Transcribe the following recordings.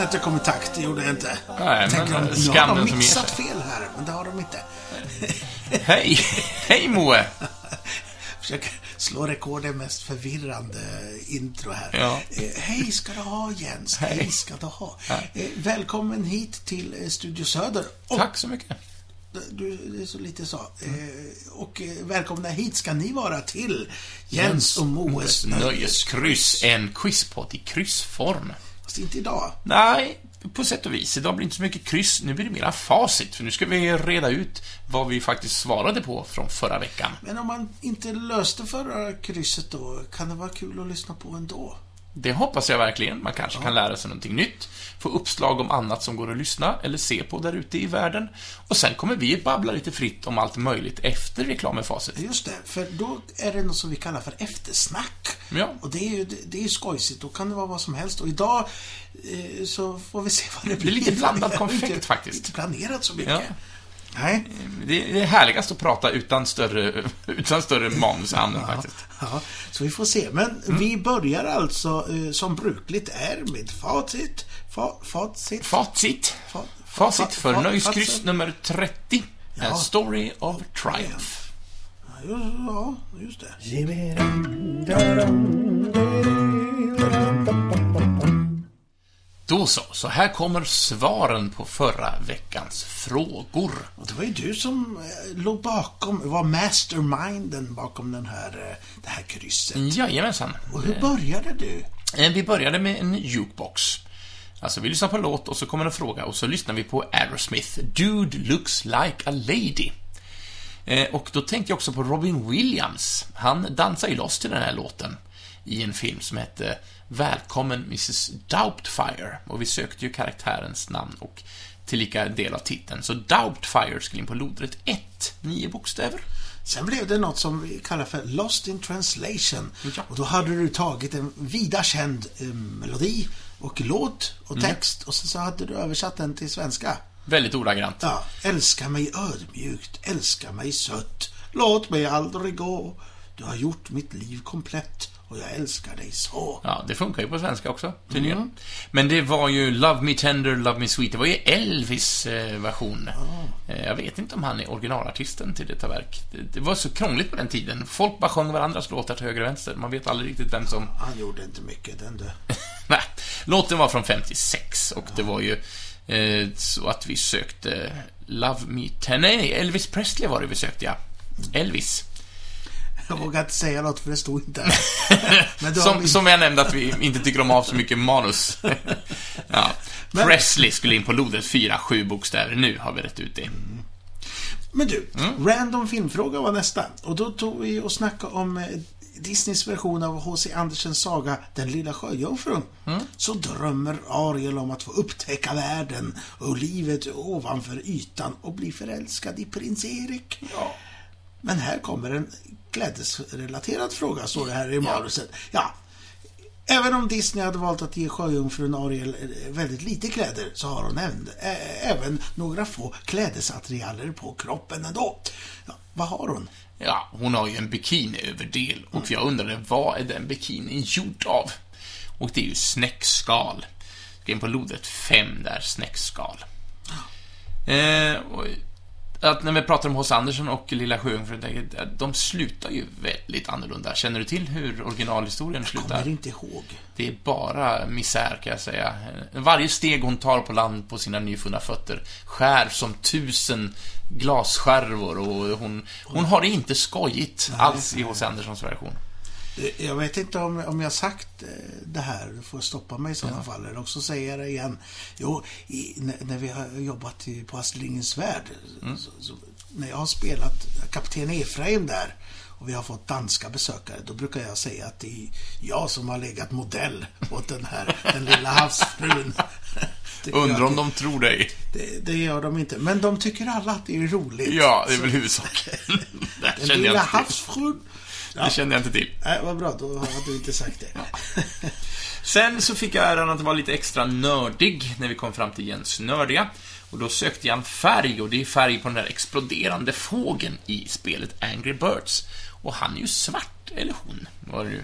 nästan att jag kom i takt, det gjorde jag inte. Nej, jag tänker, men, de, nu skammen har de mixat fel här, men det har de inte. Hej! Hej Moe! Försöker slå rekord i mest förvirrande intro här. Ja. Eh, hej ska du ha Jens, hej, ska du ha. Eh, välkommen hit till eh, Studio Söder. Och Tack så mycket. Du, det är så lite så. Eh, och eh, välkomna hit ska ni vara till Jens och Moes Nöjeskryss. En quizpodd i kryssform. Fast inte idag. Nej, på sätt och vis. Idag blir det inte så mycket kryss, nu blir det mera facit. För nu ska vi reda ut vad vi faktiskt svarade på från förra veckan. Men om man inte löste förra krysset då, kan det vara kul att lyssna på ändå? Det hoppas jag verkligen. Man kanske kan lära sig någonting nytt, få uppslag om annat som går att lyssna eller se på där ute i världen. Och sen kommer vi babbla lite fritt om allt möjligt efter reklam med facit. Just det, för då är det något som vi kallar för eftersnack. Ja. Och det är ju det, det är ju skojsigt, då kan det vara vad som helst. Och idag eh, så får vi se vad det blir. lite blandad Jag har konfekt, faktiskt. inte planerat så mycket. Ja. Nej. Det är härligast att prata utan större, utan större manusämnen faktiskt. Ja, så vi får se. Men vi börjar alltså eh, som brukligt är med facit. Fa, facit. Facit. Fa- Facit fa- för fa- nöjeskryss nummer 30. Ja. A Story of Triumph. Ja, just- Ja, just det. Då så, så här kommer svaren på förra veckans frågor. Och det var ju du som eh, låg bakom, var masterminden bakom den här, eh, det här krysset. Jajamensan. Och hur började du? Eh, Vi började med en jukebox. Alltså, vi lyssnar på en låt och så kommer en fråga och så lyssnar vi på Aerosmith, Dude looks like a lady. Eh, Och då tänkte jag också på Robin Williams. Han dansar ju loss till den här låten i en film som hette Välkommen Mrs Doubtfire. Och vi sökte ju karaktärens namn och tillika del av titeln. Så Doubtfire skulle in på lodrätt 1, nio bokstäver. Sen blev det något som vi kallar för Lost in translation. Ja. Och då hade du tagit en vida känd eh, melodi och låt och Mm. text och sen så hade du översatt den till svenska. Väldigt ordagrant. Ja, älska mig ödmjukt, älska mig sött. Låt mig aldrig gå. Du har gjort mitt liv komplett och jag älskar dig så. Ja, det funkar ju på svenska också, tydligen. Men det var ju Love Me Tender, Love Me Sweet. Det var ju Elvis eh, version. Eh, jag vet inte om han är originalartisten till detta verk. Det, var så krångligt på den tiden. Folk bara sjöng varandras låtar till höger och vänster. Man vet aldrig riktigt vem som... Han gjorde inte mycket, den du. Nej. Låten var från 56 och det var ju eh, så att vi sökte Love Me Tender... Nej, Elvis Presley var det vi sökte, ja. Elvis. Jag vågar inte säga något för det stod inte här. Men Som, min- som jag nämnde att vi inte tycker om av så mycket manus. ja. Men- Presley skulle in på lodet, fyra, sju bokstäver. Nu har vi rätt ut det. Men du, Mm. random filmfråga var nästa. Och då tog vi och snackade om eh, Disneys version av H.C. Andersens saga Den lilla sjöjungfrun. Mm. Så drömmer Ariel om att få upptäcka världen och livet ovanför ytan och bli förälskad i prins Erik. Ja. Men här kommer en klädesrelaterad fråga, står det här i manuset. Ja. Även om Disney hade valt att ge sjöjungfrun Ariel eh, väldigt lite kläder så har hon även, eh, även några få klädesattiraljer på kroppen ändå. Ja, vad har hon? Ja, hon har ju en bikiniöverdel och jag undrade, vad är den bikinin gjord av? Och det är ju snäckskal. Ska in på lodet, fem där, snäckskal. Eh, och att när vi pratar om H.C. Andersen och Lilla Sjöjungfrun, jag, de slutar ju väldigt annorlunda. Känner du till hur originalhistorien slutar? Kommer inte ihåg. Det är bara misär, kan jag säga. Varje steg hon tar på land på sina nyfunna fötter skär som tusen glasskärvor och hon, hon har det inte skojigt alls i H.C. Anderssons version. Jag vet inte om, om jag sagt eh, det här, du får stoppa mig i sådana fall, eller också säger jag det igen. Jo, i, när, när vi har jobbat i, på Astrid Lindgrens Värld, så, så, när jag har spelat kapten Efraim där och vi har fått danska besökare, då brukar jag säga att det är jag som har legat modell åt den här, den lilla havsfrun. Undrar om de tror dig. det, det gör de inte, men de tycker alla att det är roligt. Ja, det är väl huvudsaken. Den lilla jag havsfrun. Det kände jag inte till. Nej, vad bra, då hade du inte sagt det. Sen så fick jag äran att vara lite extra nördig när vi kom fram till Jens nördiga. Och då sökte jag en färg och det är färg på den där exploderande fågeln i spelet Angry Birds. Och han är ju svart, eller hon.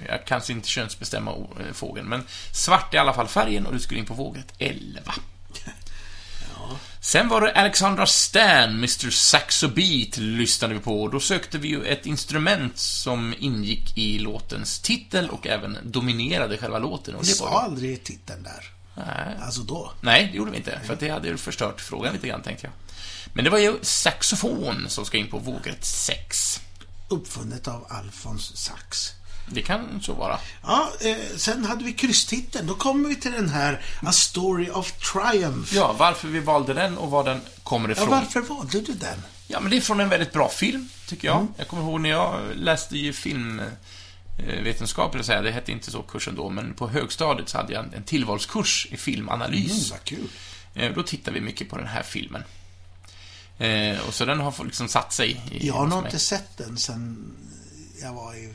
Jag kanske inte könsbestämma eh, fågeln, men svart är i alla fall färgen och du skulle in på vågrätt 11. Sen var det Alexandra Stan, Mr Saxo Beat, lyssnade vi på. Då sökte vi ju ett instrument som ingick i låtens titel och även dominerade själva låten. Och Vi sa var... aldrig titeln där. Nej. Alltså då. Nej, det gjorde vi inte, för det hade ju förstört frågan lite grann, tänkte jag. Men det var ju saxofon som ska in på vågrätt 6. Uppfunnet av Alfons Sax. Det kan så vara. Ja, eh, sen hade vi krysstiteln. Då kommer vi till den här A Story of Triumph. Ja, varför vi valde den och var den kommer Ja, ifrån. varför valde du den? Ja, men det är från en väldigt bra film, tycker jag. Jag kommer ihåg när jag läste ju filmvetenskap, eller säga, det hette inte så kursen då, men på högstadiet så hade jag en, tillvalskurs i filmanalys. Mm, vad kul. Eh, Då tittade vi mycket på den här filmen. Eh, och så den har liksom satt sig i Jag har nog inte sett den sen jag var i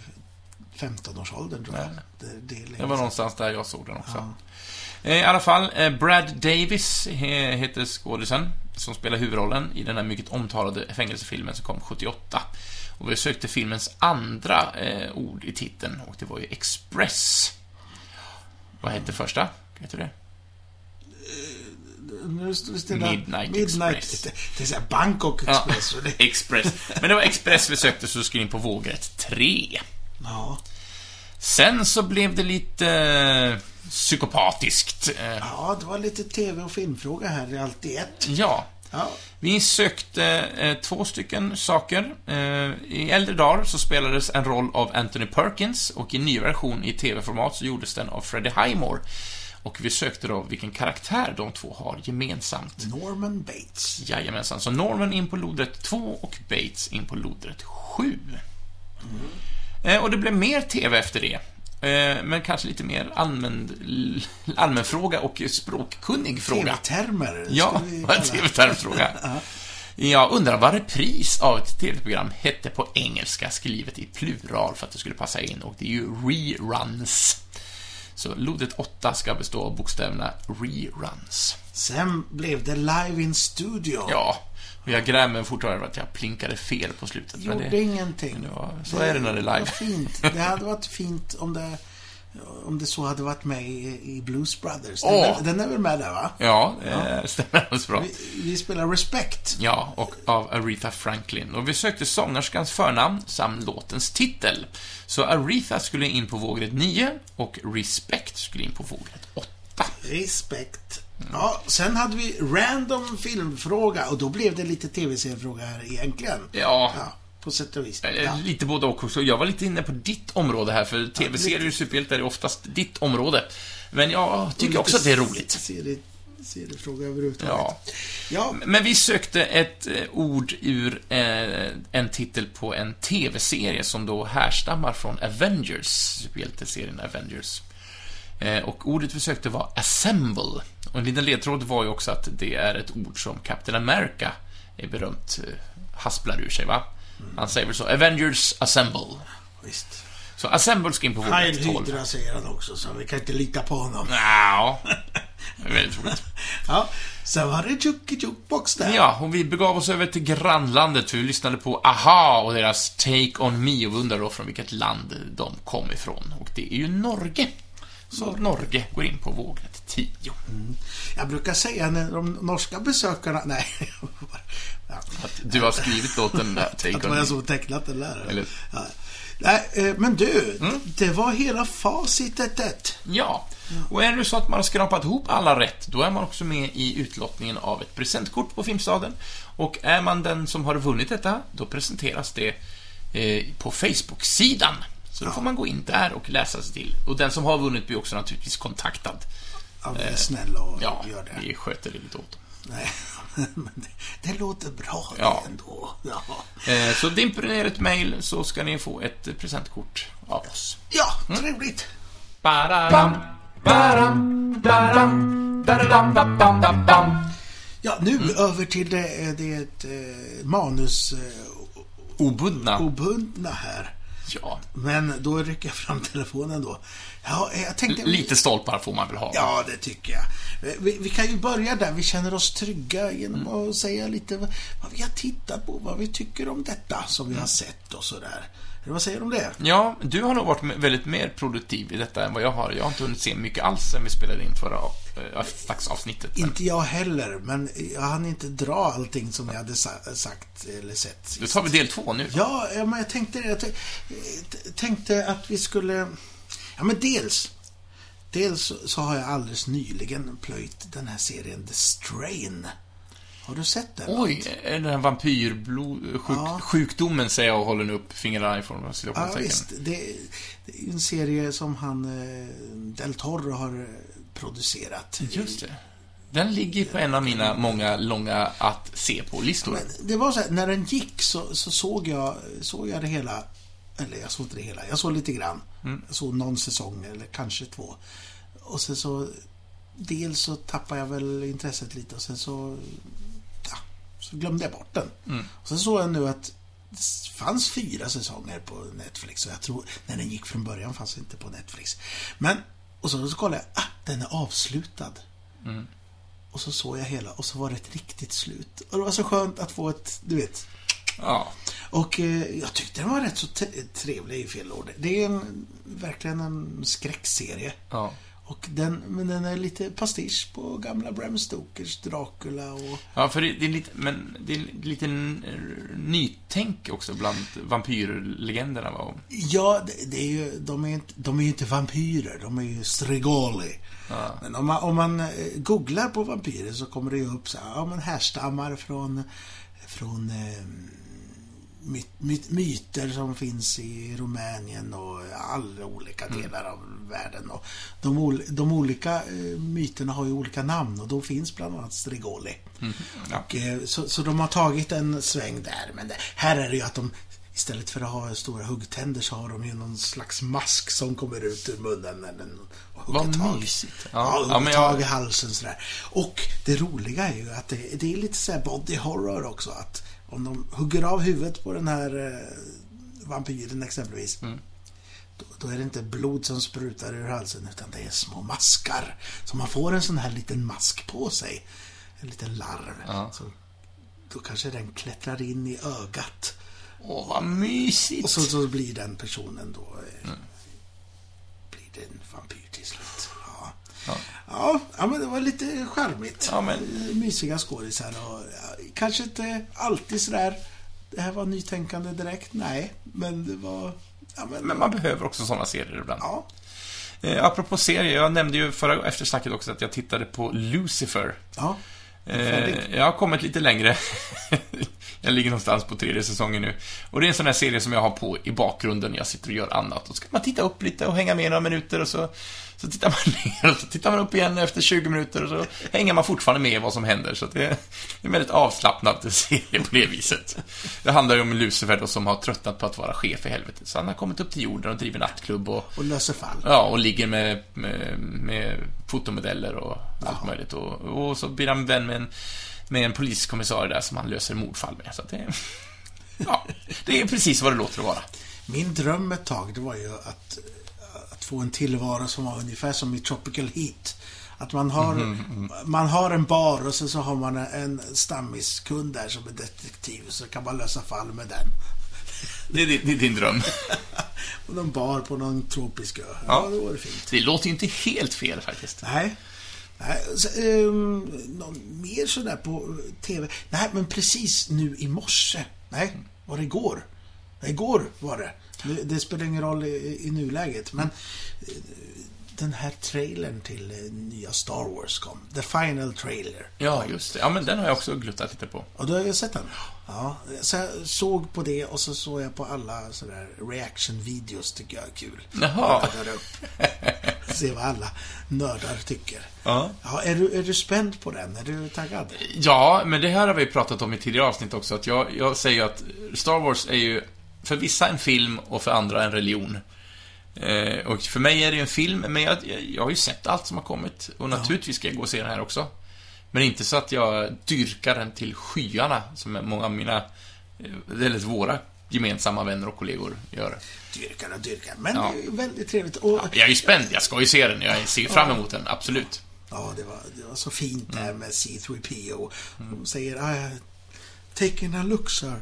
15-årsåldern, tror jag. Det, det, Det var någonstans där jag såg den också. Ja. Eh, I alla fall, eh, Brad Davis he- heter skådisen som spelar huvudrollen i den här mycket omtalade fängelsefilmen som kom 78. Och vi sökte filmens andra eh, ord i titeln och det var ju Express. Vad hette första? Vet du det? Nu står det stilla. Midnight Midnight Express. Det, det är såhär Bangkok Ja, Express. det, Express. Men det var Express vi sökte så skulle in på vågrätt 3. ja. Sen så blev det lite eh, psykopatiskt. Eh, ja, det var lite TV och filmfråga här i allt i ett. ja, Ja, Vi sökte eh, två stycken saker. Eh, I äldre dagar så spelades en roll av Anthony Perkins och i ny version i TV-format så gjordes den av Freddie Highmore. Och vi sökte då vilken karaktär de två har gemensamt. Norman Bates. Jajamensan, så Norman in på lodrätt 2 och Bates in på lodrätt 7. Eh, och det blev mer TV efter det. Eh, men kanske lite mer allmän, l- allmän fråga och språkkunnig fråga. TV-termer. Ja. TV-termfråga. Jag undrar vad repris av ett TV-program hette på engelska, skrivet i plural för att det skulle passa in, och det är ju reruns. Så lodet 8 ska bestå av bokstäverna reruns. Sen blev det live in studio. Ja, och jag grämer mig fortfarande över att jag plinkade fel på slutet. men Gjorde det, ingenting. men det var, så är det när det är live. fint. Det hade varit fint om det, om det så hade varit med i, i Blues Brothers. Den, Åh. är, den är väl med där, va? Ja, det stämmer alldeles bra. Vi, vi spelar Respect. Ja, och av Aretha Franklin. Och vi sökte sångerskans förnamn samt låtens titel. Så Aretha skulle in på vågrätt 9 och Respect skulle in på vågrätt 8. Respect. Ja, sen hade vi random filmfråga och då blev det lite tv-seriefråga här egentligen. Ja, Ja, på sätt och vis. eh, Ja. lite både och också. Jag var lite inne på ditt område här, för tv-serier och superhjältar är oftast ditt område. Men jag tycker också att det är roligt. Serie, seriefråga överhuvudtaget. Ja. Ja, Men vi sökte ett eh, ord ur eh, en titel på en TV-serie som då härstammar från Avengers, superhjälteserien Avengers. Och ordet vi sökte var assemble. Och en liten ledtråd var ju också att det är ett ord som Captain America är berömt eh, hasplar ur sig, va? Han säger väl så, Avengers assemble. visst. Så assemble ska in på vågrätt 12. Hydra säger han också, så vi kan inte lita på honom. Ja, det är väldigt roligt. Ja, sen var det Chucky Jukebox där. Ja, och vi begav oss över till grannlandet för vi lyssnade på AHA och deras Take On Me och vi undrar då från vilket land de kom ifrån. Och det är ju Norge. Så Norge, går in på vågrätt 10. Jag brukar säga när de norska besökarna... Nej. ja, Att du har skrivit låten där, att Take det On var jag som tecknat den där. Eller- Ja. Nej, eh, men du. Mm. Det var hela facitet. Ja, och är det så att man har skrapat ihop alla rätt, då är man också med i utlottningen av ett presentkort på Filmstaden. Och är man den som har vunnit detta, då presenteras det eh, på Facebook-sidan. Så då får man gå in där och läsa sig till. Och den som har vunnit blir också naturligtvis kontaktad. Ja, vi är snälla och Eh, Ja, gör det. vi sköter det lite åt. Nej, men det, det låter bra Ja. det ändå. Ja, Eh, Så dimper ner ett mail så ska ni få ett eh, presentkort av oss. ja Mm. trevligt. Bam, bam, bam. Ja, nu Mm. över till det, det eh, manus eh, Obundna obundna här. Ja, Men då rycker jag fram telefonen då. Ja, jag tänkte... lite stolpar får man väl ha. Ja, det tycker jag. Vi, vi kan ju börja där. Vi känner oss trygga genom att säga lite vad, vad vi har tittat på, vad vi tycker om detta som vi har sett och sådär. Eller vad säger du om det? Ja, du har nog varit väldigt mer produktiv i detta än vad jag har. Jag har inte hunnit se mycket alls sen vi spelade in förra dagsavsnittet. Men Inte jag heller, men jag hann inte dra allting som jag hade sa- sagt eller sett. då tar vi del två nu. Ja, men jag tänkte. Jag tänkte att vi skulle... Ja, men dels. Dels så- så har jag alldeles nyligen plöjt den här serien The Strain. Har du sett den? Oj, är det den vampyrsjukdomen Ja. säger jag och håller upp fingrarna ifrån Ja, citationstecken. visst. Det, det är en serie som han, eh, Del Toro, har eh, producerat. Just det. Den ligger på en av mina många långa att se på-listor. Men det var så här, när den gick så, så såg, jag, såg jag det hela. Eller jag såg inte det hela. Jag såg lite grann. Jag såg någon säsong eller kanske två. Och sen så... Dels så tappade jag väl intresset lite och sen så... Så glömde jag bort den. Och sen såg jag nu att det fanns fyra säsonger på Netflix. Och jag tror, när den gick från början fanns inte på Netflix. Men, och så, så kollade jag, ah, den är avslutad. Och så såg jag hela och så var det ett riktigt slut. Och det var så skönt att få ett, du vet. Ja. Och eh, jag tyckte den var rätt så trevlig i fel ord. Det är en, verkligen en skräckserie. ja. Och den, men den är lite pastisch på gamla Bram Stokers Dracula och... Ja, för det, det är lite, men det är lite nytänk också bland vampyrlegenderna, va? Ja, det, det är ju, de är ju inte, de är inte vampyrer, de är ju strigoli. Ja. Men om man, om man eh, googlar på vampyrer så kommer det ju upp så här, ja men härstammar från, från eh, my, my, myter som finns i Rumänien och alla olika delar av världen. Och de, de olika eh, myterna har ju olika namn och då finns bland annat Strigoli. Ja. Och, eh, så, så de har tagit en sväng där. Men det, här är det ju att de istället för att ha stora huggtänder så har de ju någon slags mask som kommer ut ur munnen och hugger Vad mysigt. Ja, Ja, hugger tag i halsen sådär. Och det roliga är ju att det, det är lite så här body horror också. Att om de hugger av huvudet på den här eh, vampyren exempelvis. Mm. Då, då är det inte blod som sprutar ur halsen utan det är små maskar. Så man får en sån här liten mask på sig. En liten larv. Ja. Så, då kanske den klättrar in i ögat. åh, vad mysigt. Och så, så blir den personen då... Eh, Blir det en vampyr till slut. Ja. Ja. Ja, ja, men det var lite charmigt. Ja, men- Mysiga skådisar och ja, kanske inte alltid sådär... Det här var nytänkande direkt. Nej, men det var... Ja, men, Men man behöver också sådana serier ibland. Ja, Eh, apropå serier, jag nämnde ju förra eftersnacket också att jag tittade på Lucifer. ja. Eh, jag har kommit lite längre. jag ligger någonstans på tredje säsongen nu. Och det är en sån här serie som jag har på i bakgrunden när jag sitter och gör annat. Och så ska man titta upp lite och hänga med några minuter och så, så tittar man ner och så tittar man upp igen efter 20 minuter och så hänger man fortfarande med vad som händer. Så det är en väldigt avslappnad serie på det viset. Det handlar ju om Lucifer då, som har tröttnat på att vara chef i helvetet. Så han har kommit upp till jorden och driver nattklubb och Och löser fall. Ja, och ligger med, med, med fotomodeller och allt möjligt. Och, och så blir han vän med en, med en poliskommissarie där som han löser mordfall med. Så det, ja, det är precis vad det låter att vara. Min dröm ett tag, det var ju att få en tillvaro som var ungefär som i Tropical Heat. Att man har, Mhm, man har en bar och sen så har man en stammiskund där som är detektiv. Så kan man lösa fall med den. Det är, din- det är din dröm. Och någon bar på någon tropisk ö. Ja, Ja. det vore fint. Det låter ju inte helt fel faktiskt. Nej. Nej så, ehm, någon mer sådär på TV? Nej, men precis nu i morse. Nej, var det igår? Igår var det. Det, det spelar ingen roll i, i nuläget, men eh, den här trailern till eh, nya Star Wars kom. The Final Trailer. Ja, just det. Ja, men den har jag också gluttat lite på. Och då har jag sett den. Ja, så jag såg på det och så såg jag på alla sådär reaction-videos tycker jag är kul. Jaha. Jag upp. Se vad alla nördar tycker. Ja. Ja, är, du, är du spänd på den? Är du taggad? Ja, men det här har vi pratat om i tidigare avsnitt också. Att jag, jag säger ju att Star Wars är ju för vissa en film och för andra en religion. Eh, och för mig är det ju en film, men jag, jag, har ju sett allt som har kommit. Och naturligtvis ska jag gå och se den här också. Men inte så att jag dyrkar den till skyarna, som många av mina, eh, eller våra gemensamma vänner och kollegor gör. Dyrkar och dyrkar. Men Ja. det är väldigt trevligt. Och, Jag är ju spänd, jag ska ju se den. Jag ser fram emot den, absolut. Ja, det var, det var så fint det Mm. med C3PO. De säger I have taken a look sir.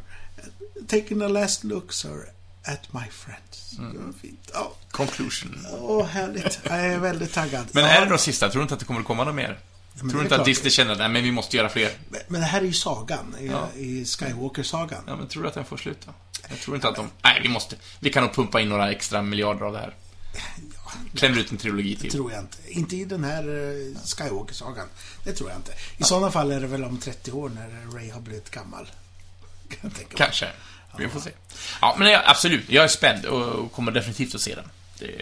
Taken a last look sir at my friends. Mm. Det var fint. Ja, Conclusion. åh härligt. Jag är väldigt taggad. Men ja, är det då sista? Tror du inte att det kommer att komma något mer? men Tror det du inte att. Disney känner, nej men vi måste göra fler? men- Men det här är ju sagan. I, Ja. i Skywalker-sagan. Ja, men tror du att den får sluta? Jag tror inte att de... Nej, vi måste... Vi kan nog pumpa in några extra miljarder av det här. Klämmer ut en trilogi Det till. tror jag inte. Inte i den här eh, Skywalker-sagan. Det tror jag inte. I sådana fall är det väl om 30 år när Ray har blivit gammal. Kan. Kanske. Vi får se. Ja, men jag, absolut. Jag är spänd och kommer definitivt att se den. Det...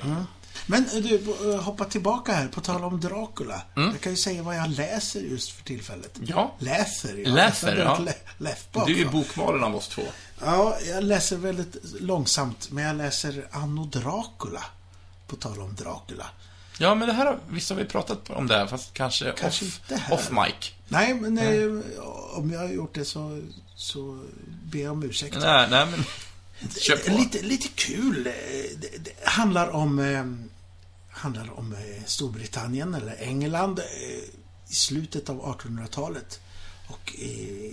Men eh, du, eh, hoppa tillbaka här, på tal om Dracula. Mm. Jag kan ju säga vad jag läser just för tillfället. Ja. Läser? Ja. Läser, ja. lä- Du är ju också. bokmalen av oss två. Ja, jag läser väldigt långsamt, men jag läser Anno Dracula. På tal om Dracula. Ja, men det här har... Visst har vi pratat om det här, fast kanske, Kanske off, inte här. off mic. Nej, men eh, om jag har gjort det så, så ber jag om ursäkt. Nej, nej men... Kör på. Lite, lite kul. Eh, Det, det handlar om, eh, handlar om eh, Storbritannien eller England eh, i slutet av 1800-talet. Och eh,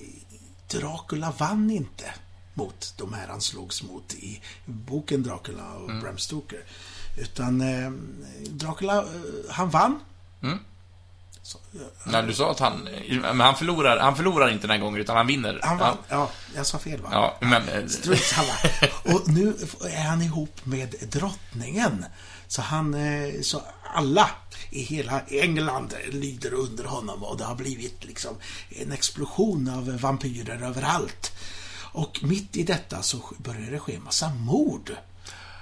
Dracula vann inte mot de här han slogs mot i boken Dracula och Mm. Bram Stoker. Utan eh, Dracula, han vann. Mm. Så, Nej, du sa att han... Men han förlorar, han förlorar inte den här gången, utan han vinner. han vann. Ja, jag sa fel va? Ja, ja men... eh, Strunt samma. Och nu är han ihop med drottningen. Så han, eh, så alla i hela England lyder under honom och det har blivit liksom en explosion av vampyrer överallt. Och mitt i detta så börjar det ske en massa mord.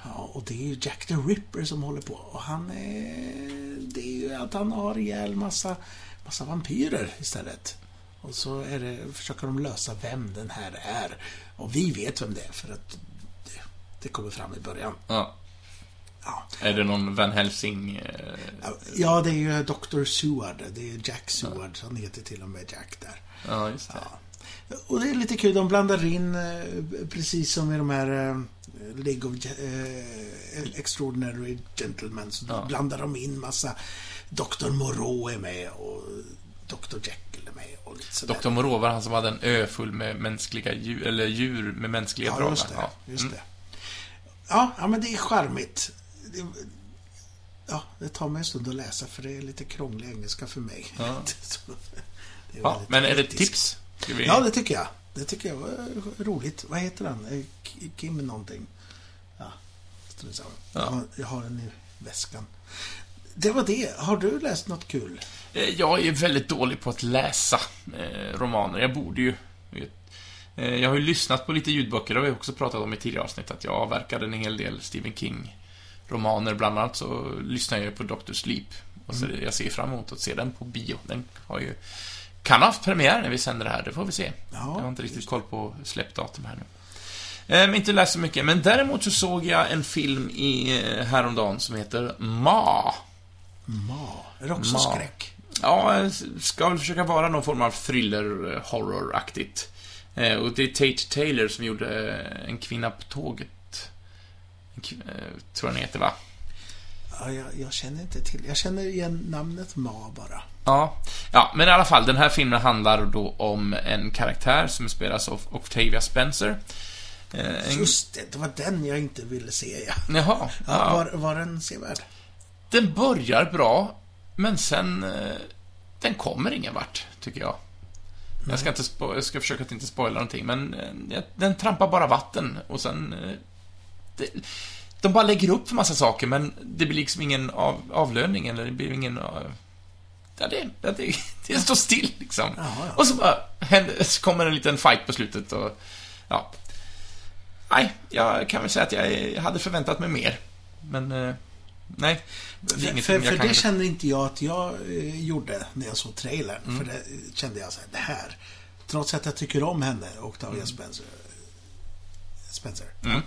Ja, och det är ju Jack the Ripper som håller på. Och han är... Det är ju att han har ihjäl massa, massa vampyrer istället. Och så är det, försöker de lösa vem den här är. Och vi vet vem det är för att det, det kommer fram i början. Ja. Ja. Är det någon Van Helsing... eh, ja, det är ju Dr. Seward. Det är Jack Seward. Han heter till och med Jack där. Ja, just det. Och det är lite kul, de blandar in, eh, precis som i de här eh, League of eh, Extraordinary Gentlemen, så Ja. blandar de in massa Dr. Moreau är med och Dr. Jekyll är med och lite sådär. Dr. Moreau var han som hade en ö full med mänskliga djur, eller djur med mänskliga Ja, just det. va? Just Mm. det. Ja, ja, men det är charmigt. Det, ja, det tar mig en stund att läsa för det är lite krånglig engelska för mig. Ja. Ja, men är det ett tips? Vi... Ja, det tycker jag. Det tycker jag var roligt. Vad heter han? Eh, Kim någonting. Ja, strunt samma. Ja. Jag har- den i väskan. Det var det. Har du läst något kul? Eh, Jag är väldigt dålig på att läsa eh, romaner. Jag borde ju... jag har ju lyssnat på lite ljudböcker, det har vi också pratat om i tidigare avsnitt, att jag avverkade en hel del Stephen King-romaner. Bland annat så lyssnar jag på Dr. Sleep. Och så jag ser fram emot att se den på bio. Den har ju... Kan ha haft premiär när vi sänder det här, det får vi se. Ja, jag har inte riktigt koll på släppdatum här nu. Eh, Men inte läst så mycket, men däremot så såg jag en film i eh, häromdagen som heter Ma. Ma. Är det också Ma. skräck? Ja, ska väl försöka vara någon form av thriller, eh, horror-aktigt. Eh, Och det är Tate Taylor som gjorde eh, En kvinna på tåget. En kv- eh, tror jag den heter, va? Ja, jag, jag känner inte till. Jag känner igen namnet Ma bara. Ja. ja, men i alla fall, den här filmen handlar då om en karaktär som spelas av Octavia Spencer. Eh, En... Just det, det var den jag inte ville se. Ja. Jaha. Ja, var, var den sevärd? Den börjar bra, men sen... eh, Den kommer ingen vart, tycker jag. Jag ska, inte jag ska försöka att inte spoila någonting, men eh, den trampar bara vatten och sen... Det, de bara lägger upp massa saker, men det blir liksom ingen av, avlöning, eller det blir ingen... eh, Ja, det, det, det står still, liksom. Jaha, ja. Och så bara händer, så kommer en liten fight på slutet och... Ja. Nej, jag kan väl säga att jag, hade förväntat mig mer. Men... eh, Nej. Det För, för, för kan- det kände inte jag att jag eh, gjorde när jag såg trailern. Mm. För det kände jag så här, det här. Trots att jag tycker om henne, Octavia Mm. Spencer. Spencer. Mm.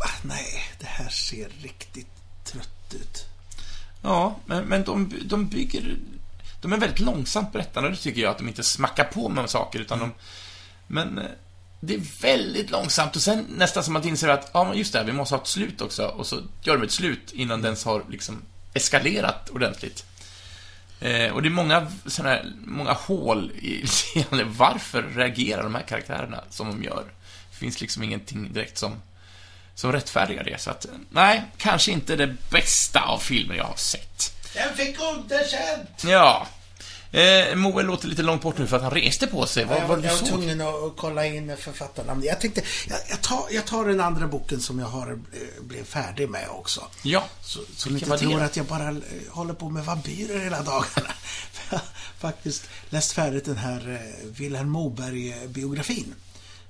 Ah, nej, det här ser riktigt trött ut. Ja, men, men de, de bygger... De är väldigt långsamt berättande, det tycker jag, att de inte smackar på med saker, utan de... Men... eh, det är väldigt långsamt och sen nästan som att inser att, ja men just det, vi måste ha ett slut också. Och så gör de ett slut innan den har liksom eskalerat ordentligt. Eh, och det är många sådana här, många hål i varför reagerar de här karaktärerna som de gör? Det finns liksom ingenting direkt som, som rättfärdigar det. Så att, nej, kanske inte det bästa av filmer jag har sett. Den fick underkänt! Ja. Eh, Moe låter lite långt bort nu för att han reste på sig. Vad jag, jag var tvungen att kolla in författarnamn. Jag tänkte, jag, jag, tar, jag tar den andra boken som jag har eh, blev färdig med också. Ja. Så, så ni inte det? tror att jag bara eh, håller på med vampyrer hela dagarna. Jag har faktiskt läst färdigt den här eh, Vilhelm Moberg-biografin.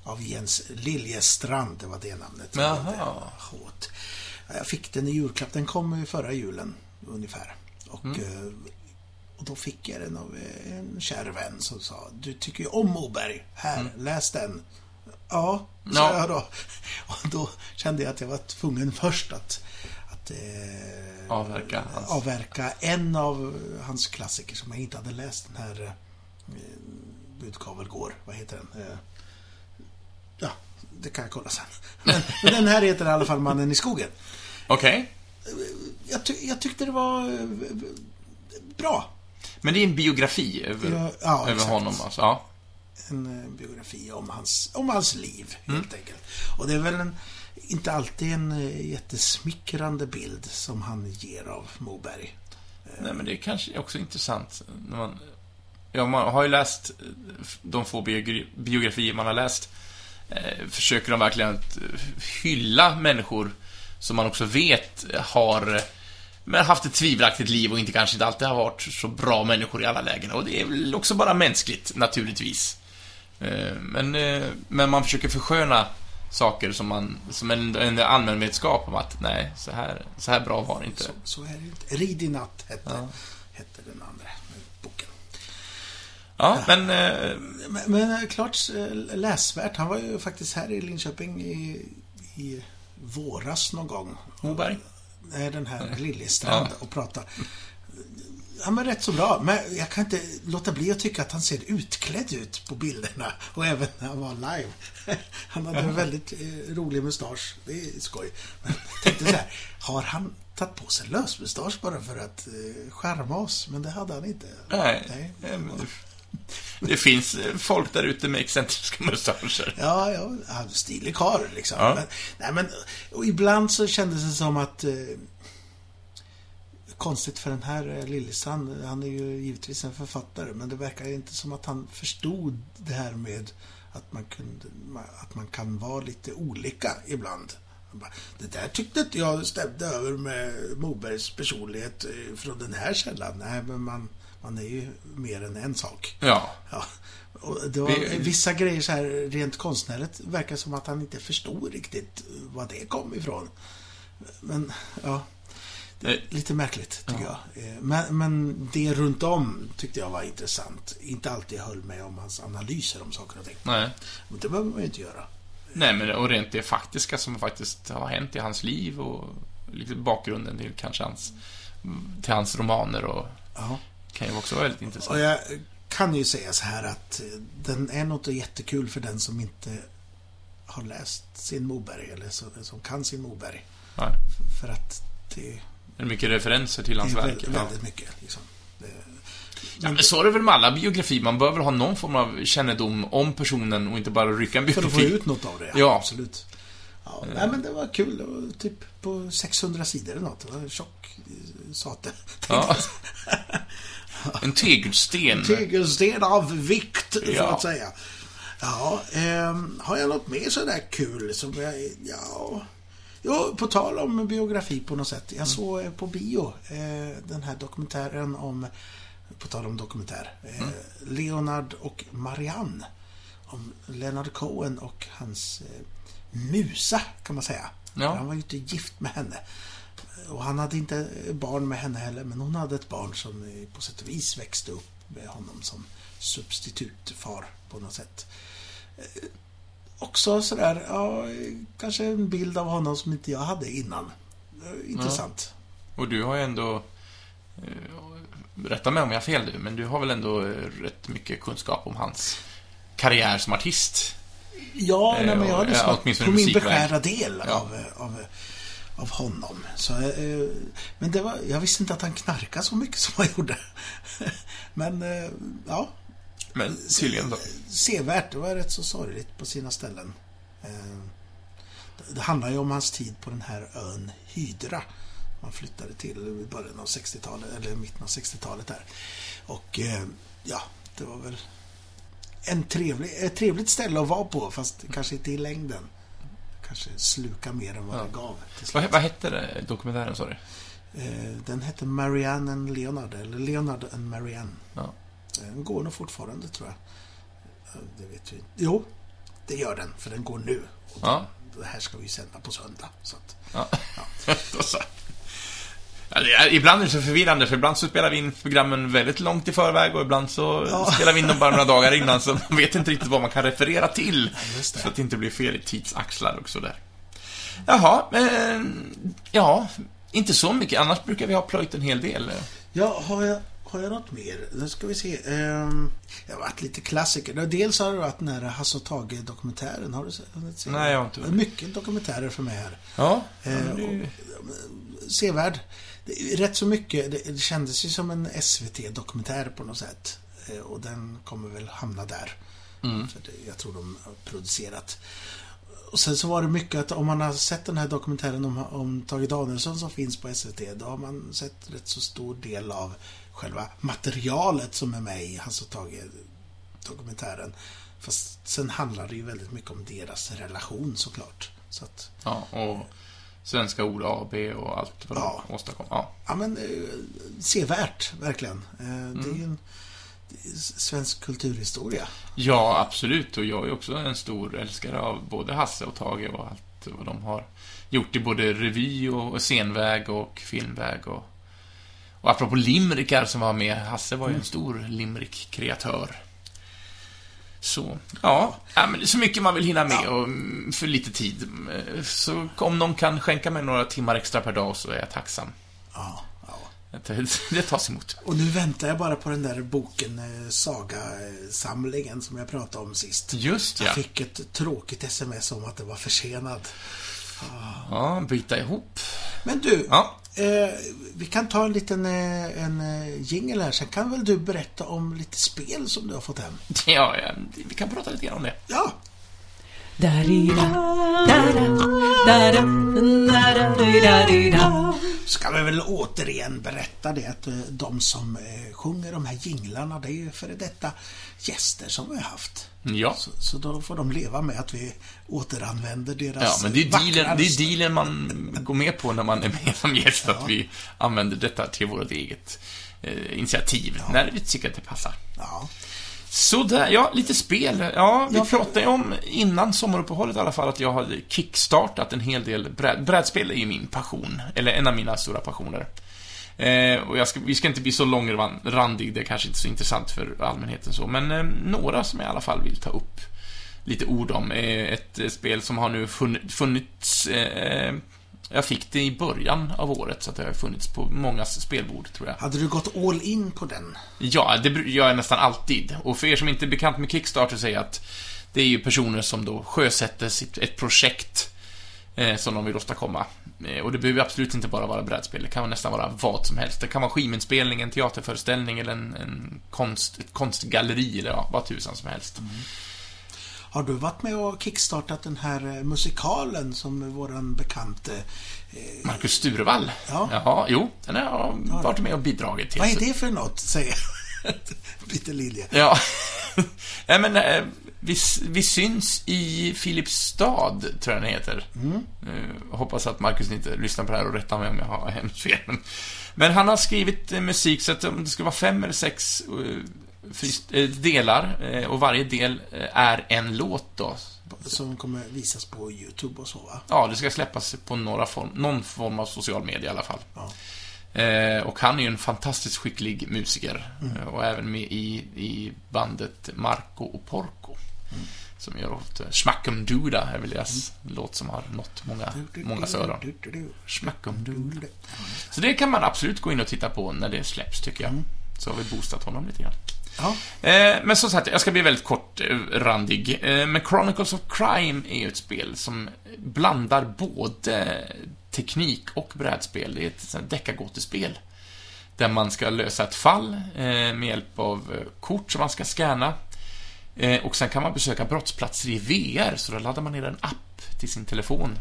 Av Jens Liljestrand, det var det namnet. Jaha. Hårt. Jag fick den i julklapp. Den kom förra julen, ungefär. Och, Mm. eh, och då fick jag den av eh, en kär vän som sa Du tycker ju om Moberg. Här, läs den. Ja, sa Mm. Ja. jag då. Och då kände jag att jag var tvungen först att, att eh, Avverka hans. avverka en av hans klassiker som jag inte hade läst. Den här eh, Budkavel går. Vad heter den? Eh, ja, det kan jag kolla sen. Men, men den här heter i alla fall Mannen i skogen. Okej. Jag, ty jag tyckte det var eh, bra. Men det är en biografi över, Ja, ja, över exakt. honom alltså. Ja. En eh, biografi om hans, om hans liv, Mm. helt enkelt. Och det är väl en, inte alltid en eh, jättesmickrande bild som han ger av Moberg. Nej, men det är kanske också intressant. När man, ja, man har ju läst de få biogra- biografier man har läst. Eh, försöker de verkligen att eh, hylla människor som man också vet har eh, men haft ett tvivelaktigt liv och inte kanske inte alltid har varit så bra människor i alla lägen. Och det är väl också bara mänskligt, naturligtvis. Men, men man försöker försköna saker som, man, som en, en allmän vetskap om att nej, så här, så här bra var det inte. Så, så är det inte. Rid i natt hette, Ja. hette den andra boken. Ja, men... eh, Men, men klart eh, läsvärt. Han var ju faktiskt här i Linköping i, i våras någon gång. Moberg? Nej, den här Liljestrand Ja. och prata. Han var rätt så bra, men jag kan inte låta bli att tycka att han ser utklädd ut på bilderna. Och även när han var live. Han hade en väldigt eh, rolig mustasch. Det är skoj. Men jag tänkte så här, har han tagit på sig lösmustasch bara för att eh, charma oss? Men det hade han inte. Nej. Nej. Det- finns eh, folk där ute med excentriska mustascher. Ja, ja, stilig karl liksom. Ja. Men, nej, men, och ibland så kändes det som att eh, Konstigt för den här eh, Liljestrand, han är ju givetvis en författare, men det verkar inte som att han förstod det här med att man, kunde, att man kan vara lite olika ibland. Bara, Det där tyckte inte jag stämde över med Mobergs personlighet eh, från den här källan. Nej, men man, man är ju mer än en sak. Ja. Ja. Och det var Vi- vissa grejer så här rent konstnärligt verkar som att han inte förstod riktigt vad det kom ifrån. Men, ja. Lite märkligt, tycker jag. Eh, Men, men det runt om tyckte jag var intressant. Inte alltid höll med om hans analyser om saker och ting. Nej. Men det behöver man ju inte göra. Nej, men och rent det faktiska som faktiskt har hänt i hans liv och lite bakgrunden till kanske hans, till hans romaner och Ja. Kan ju också vara väldigt intressant. Och jag kan ju säga så här att eh, den är något jättekul för den som inte har läst sin Moberg eller så, som kan sin Moberg. Nej. För att det Det är mycket referenser till Det hans verk. väldigt, Ja. väldigt mycket. Liksom. Det, Ja, men så är det väl med alla biografier. Man bör väl ha någon form av kännedom om personen och inte bara rycka en för att få biografi. ut något av det. Ja. Absolut. Ja, nej, men det var kul. Det var typ på 600 sidor eller något. Det var en tjock eh, sate. Ja. En tegelsten. Tegelsten av vikt, så Ja. att säga. Ja, ehm, har jag något mer sådär kul som jag... Ja... Jo, på tal om biografi på något sätt. Jag såg eh, på bio eh, den här dokumentären om... På tal om dokumentär. Eh, Leonard och Marianne. Om Leonard Cohen och hans eh, musa, kan man säga. Ja. Han var ju inte gift med henne. Och han hade inte barn med henne heller, men hon hade ett barn som på sätt och vis växte upp med honom som substitutfar på något sätt. Eh, Också sådär, ja, kanske en bild av honom som inte jag hade innan. Eh, Intressant. Och du har ju ändå... eh, Rätta mig om jag har fel nu, men du har väl ändå rätt mycket kunskap om hans karriär som artist? Ja, nej, men jag har lyssnat ja, på min beskärda del Ja. av, av, av honom. Så, eh, men det var, jag visste inte att han knarkade så mycket som han gjorde. men, eh, ja, Men tydligen då. sevärt. Det var rätt så sorgligt på sina ställen. Eh, det- Det handlar ju om hans tid på den här ön Hydra. Man flyttade till i början av 60-talet, eller mitten av 60-talet där. Och eh, ja, det var väl en trevlig, ett trevligt ställe att vara på, fast kanske inte i längden. Kanske sluka mer än vad Ja. det gav. Vad, vad hette dokumentären, sa du? Eh, Den hette Marianne and Leonard, eller Leonard and Marianne. Ja. Den går nog fortfarande, tror jag. Ja, Det vet vi inte. Jo, det gör den, för den går nu. Ja. Det här ska vi sända på söndag. Så att, Ja. Ja, är, ibland är det så förvirrande, för ibland så spelar vi in programmen väldigt långt i förväg och ibland så Ja. spelar vi in dem bara några dagar innan, så man vet inte riktigt vad man kan referera till. det. För att det inte blir fel i tidsaxlar och sådär. Jaha, men... Ja, inte så mycket. Annars brukar vi ha plöjt en hel del. ja, har jag, har jag något mer? Nu ska vi se. Ehm, det har varit lite klassiker. Dels har det varit den här Hasse och Tage-dokumentären. Har du se- hunnit se? Nej, jag har inte är Mycket dokumentärer för mig här. Ja, Eh, det är ju- sevärd. Rätt så mycket. Det, det kändes ju som en SVT-dokumentär på något sätt. Eh, Och den kommer väl hamna där. Mm. För det, jag tror de har producerat. Och sen så var det mycket att om man har sett den här dokumentären om, om Tage Danielsson som finns på SVT, då har man sett rätt så stor del av själva materialet som är med i Hasse och Tage dokumentären. Fast sen handlar det ju väldigt mycket om deras relation såklart. Så att, ja, och Svenska Ord AB och allt vad Ja. de åstadkom. Ja. ja men eh, sevärt, verkligen. Eh, Det är ju en det är svensk kulturhistoria. Ja, absolut. Och jag är också en stor älskare av både Hasse och Tage och allt vad de har gjort i både revy och scenväg och filmväg och... Och apropå limrikar som var med, Hasse var ju en stor limrik-kreatör. Så, ja, men så mycket man vill hinna med och mm, för lite tid. Eh, Så om någon kan skänka mig några timmar extra per dag så är jag tacksam. Ja, ja. Det, det tas emot. Och nu väntar jag bara på den där boken, eh, Saga-samlingen som jag pratade om sist. Just ja. Jag fick ett tråkigt sms om att det var försenad. Ja, byta ihop. Men du, Ja, eh, vi kan ta en liten eh, en eh, jingle här. Sen kan väl du berätta om lite spel som du har fått hem? ja, ja vi kan prata lite grann om det. Ja, ska vi väl återigen berätta det att eh, de som eh, sjunger de här jinglarna, det är ju före detta gäster som vi har haft. Ja. Så, så då får de leva med att vi återanvänder deras Ja, men det är, dealen, det är dealen man går med på när man är med som gäst, att vi använder detta till vårt eget eh, initiativ, när vi tycker att det passar. Ja. Så där, ja, lite spel. Ja, vi pratade ju om innan sommaruppehållet i alla fall att jag hade kickstartat en hel del bräd, brädspel är ju min passion, eller en av mina stora passioner. Eh, och ska, vi ska inte bli så långrandig, det är kanske inte så intressant för allmänheten så, men eh, några som jag i alla fall vill ta upp lite ord om. Eh, ett eh, spel som har nu funn- funnits eh, jag fick det i början av året, så det har funnits på många spelbord, tror jag. Hade du gått all in på den? Ja, det gör jag nästan alltid. Och för er som inte är bekant med Kickstarter säger jag att det är ju personer som då sjösätter sitt, ett projekt eh, som de vill åstadkomma. Eh, och det behöver absolut inte bara vara brädspel, det kan nästan vara vad som helst. Det kan vara skivinspelning, en teaterföreställning eller en, en konst, ett konstgalleri eller ja, vad tusan som helst. Har du varit med och kickstartat den här eh, musikalen som våran bekante... Eh, Marcus Sturevall. Ja. Jaha, jo, den har jag varit med och bidragit till. vad är det för något, säger Peter Lilje. Ja. Nej, men eh, vi, vi syns i Filipstad, tror jag den heter. Eh, hoppas att Marcus inte lyssnar på det här och rättar mig om jag har hemskt fel. Men, men han har skrivit eh, musik så att om det ska vara fem eller sex delar eh, och varje del eh, är en låt då. Som kommer visas på YouTube och så, va? Ja, det ska släppas på några form, någon form av social media i alla fall. Ja. Eh, och han är ju en fantastiskt skicklig musiker. Eh, och även med i, i bandet Marco och Porco. Som gör ofta Schmackum Duda är väl deras låt som har nått många, många öron. Schmackum Duda. Ja, Så det kan man absolut gå in och titta på när det släpps, tycker jag. Så har vi boostat honom lite grann. Ja. Eh, men som sagt, jag ska bli väldigt kort eh, randig. Eh, men Chronicles of Crime är ju ett spel som blandar både teknik och brädspel. Det är ett deckargåtespel. Där man ska lösa ett fall med hjälp av kort som man ska scanna. Och sen kan man besöka brottsplatser i VR, så då laddar man ner en app till sin telefon.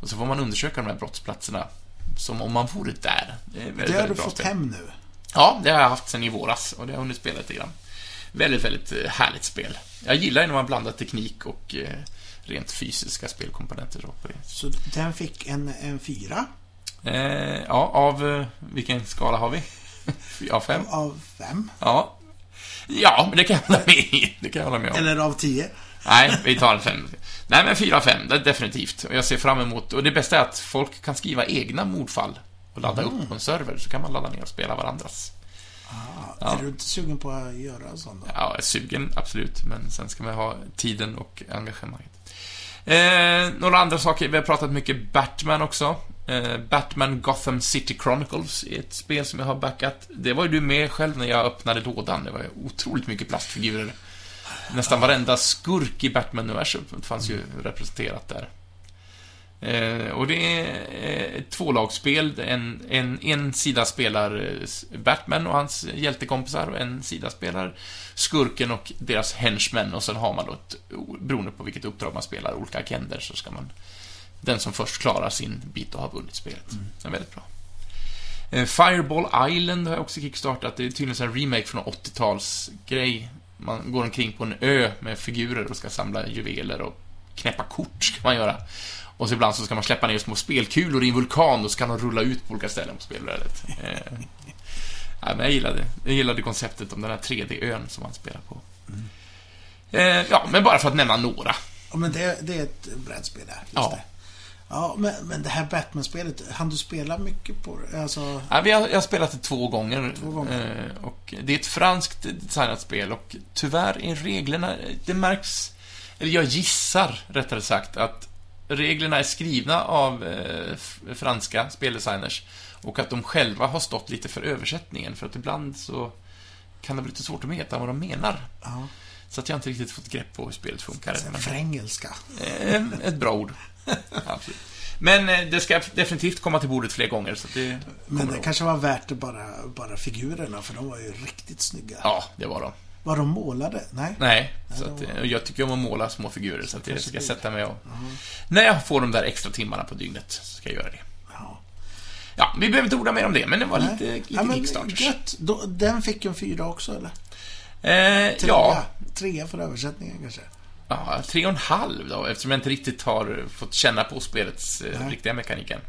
Och så får man undersöka de här brottsplatserna som om man vore där. Det, är väldigt, Det har du fått spel. hem nu. Ja, det har jag haft sedan i våras och det har jag hunnit spela lite grann. Väldigt, väldigt eh, härligt spel. Jag gillar ju när man blandar teknik och eh, rent fysiska spelkomponenter så på det. Så den fick en, en fyra Eh, ja, av eh, vilken skala har vi? Av fem? av fem. Ja. Ja, men det kan jag hålla med. Det kan jag hålla med om. Eller av tio. Nej, vi tar en fem. Nej, men fyra av fem, det är definitivt. Och jag ser fram emot... Och det bästa är att folk kan skriva egna mordfall och ladda upp på en server, så kan man ladda ner och spela varandras. Ja. Är du inte sugen på att göra en sån då? Ja, jag är sugen, absolut. Men sen ska man ha tiden och engagemanget. Eh, några andra saker. Vi har pratat mycket Batman också. Eh, Batman Gotham City Chronicles är ett spel som jag har backat. Det var ju du med själv när jag öppnade lådan. Det var ju otroligt mycket plastfigurer. Nästan varenda skurk i Batman-universumet fanns ju representerat där. Eh, och det är eh, ett tvålagsspel. En, en, en sida spelar eh, Batman och hans hjältekompisar och en sida spelar skurken och deras henchmen och sen har man då ett, beroende på vilket uppdrag man spelar, olika agender så ska man den som först klarar sin bit och har vunnit spelet. Det är väldigt bra. Eh, Fireball Island har jag också kickstartat. Det är tydligen en remake från en 80-talsgrej. Man går omkring på en ö med figurer och ska samla juveler och knäppa kort ska man göra. Och så ibland så ska man släppa ner små spelkulor i en vulkan och så kan de rulla ut på olika ställen på spelbrädet. Eh, ja, men jag gillade, jag gillade konceptet om den här 3D-ön som man spelar på. Eh, ja, men bara för att nämna några. Ja, men det, det är ett brädspel där. Ja. det. Ja, men, men det här Batman-spelet, hann du spela mycket på det? Alltså, Ja, vi har, jag har spelat det två gånger. Två gånger. Eh, och det är ett franskt designat spel och tyvärr är reglerna... Det märks... Eller jag gissar, rättare sagt, att reglerna är skrivna av eh, franska speldesigners och att de själva har stått lite för översättningen, för att ibland så kan det bli lite svårt att veta vad de menar. ja, Så att jag inte riktigt fått grepp på hur spelet funkar. Men- frängelska. Eh, ett bra ord. Absolut. Men eh, det ska definitivt komma till bordet fler gånger, så det Men det att- kanske var värt bara, bara figurerna, för de var ju riktigt snygga. Ja, det var de. Var de målade? Nej? Nej, så det att, var- eh, jag tycker om att måla små figurer, så att det kanske ska jag det. sätta mig och... När jag får de där extra timmarna på dygnet, så ska jag göra det. Ja. Ja, vi behöver inte orda mer om det, men det var Nej. lite, lite ja, men Kickstarters. gött. Då, den fick en fyra också, eller? Eh, Trea. ja, Trea för översättningen kanske. ja, tre och en halv då, eftersom jag inte riktigt har fått känna på spelets eh, Nej. riktiga mekaniken.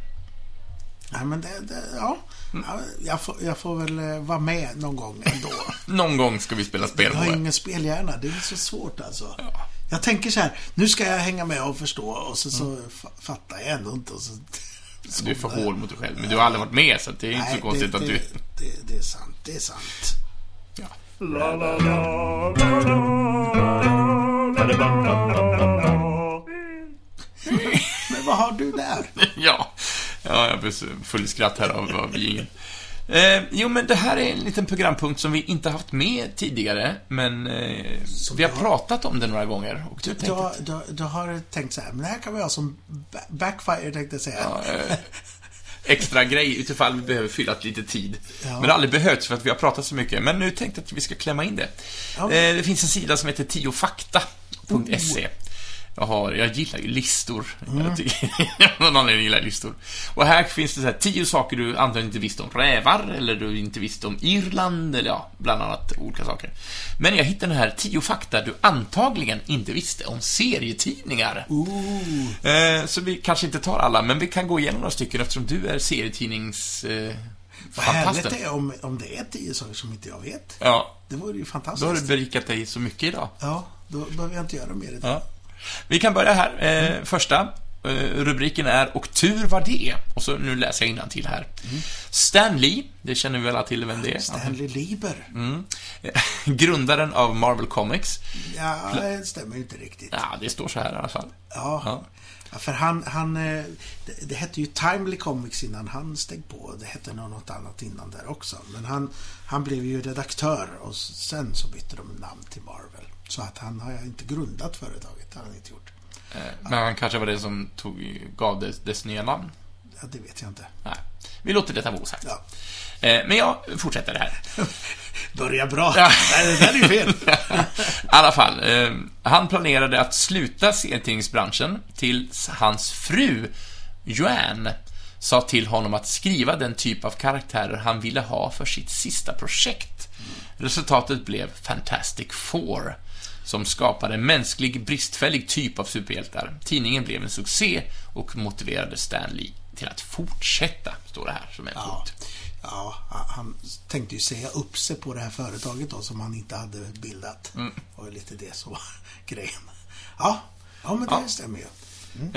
Ja, men det, det ja. Mm. ja jag, får, jag får väl eh, vara med någon gång ändå. Någon gång ska vi spela spel Jag har ingen spelhjärna. Det är så svårt alltså. Ja. Jag tänker så här, nu ska jag hänga med och förstå och så, så Mm. fa- fattar jag ändå inte. Och så, Du är för hård mot dig själv, men du har aldrig varit med, så det är inte Nej, så konstigt det, att det, du... Det, det är sant, det är sant. Ja. Men vad har du där? ja. Ja, jag så full i skratt här av, av jingeln. Eh, jo, men det här är en liten programpunkt som vi inte haft med tidigare, men eh, vi har jag- pratat om det några gånger. Och Du, du du, tänkte, har, du, har tänkt så här, men det här kan vi ha som ba- backfire tänkte jag säga. ja, eh, extra grej utifall vi behöver fylla lite tid. Ja. Men det har aldrig behövts för att vi har pratat så mycket. Men nu tänkte jag att vi ska klämma in det. Ja. Eh, det finns en sida som heter tiofakta.se. Jag, har, jag gillar ju listor. Jag tycker, någon anledning gillar listor. Och här finns det så här tio saker du antagligen inte visste om rävar, eller du inte visste om Irland, eller ja, bland annat olika saker. Men jag hittade den här tio fakta du antagligen inte visste om serietidningar. Ooh. Eh, så vi kanske inte tar alla, men vi kan gå igenom några stycken eftersom du är serietidnings... Eh, Vad härligt det är om, om det är tio saker som inte jag vet. Ja, Det vore ju då har du fantastiskt. berikat dig så mycket idag. Ja, då behöver jag inte göra mer idag. Ja. Vi kan börja här. Eh, första eh, rubriken är Och tur var det. Och så nu läser jag till här. Stan Lee, det känner vi väl alla till vem det är? Stanley Lieber. Mm. Grundaren av Marvel Comics. Ja, det stämmer ju inte riktigt. Ja, det står så här i alla fall. Ja. Ja. Ja, för han, han eh, det, det hette ju Timely Comics innan han steg på. Det hette nog något annat innan där också. Men han, han blev ju redaktör och sen så bytte de namn till Marvel. Så att han har inte grundat företaget, har han inte gjort. Eh, Men han kanske var det som tog, gav det dess nya namn? Ja, det vet jag inte. Nej. Vi låter detta vara osagt. Ja. Eh, Men jag fortsätter det här. Börjar bra. Ja. Nej, det där är ju fel. I alla fall, eh, han planerade att sluta serietidningsbranschen tills hans fru, Joanne, sa till honom att skriva den typ av karaktärer han ville ha för sitt sista projekt. Resultatet blev Fantastic Four, som skapade en mänsklig, bristfällig typ av superhjältar. Tidningen blev en succé och motiverade Stan Lee till att fortsätta, står det här som en Ja. punkt. ja, han tänkte ju säga upp sig på det här företaget då som han inte hade bildat. Mm. Det var lite det som var grejen. Ja, ja men det Ja. stämmer ju.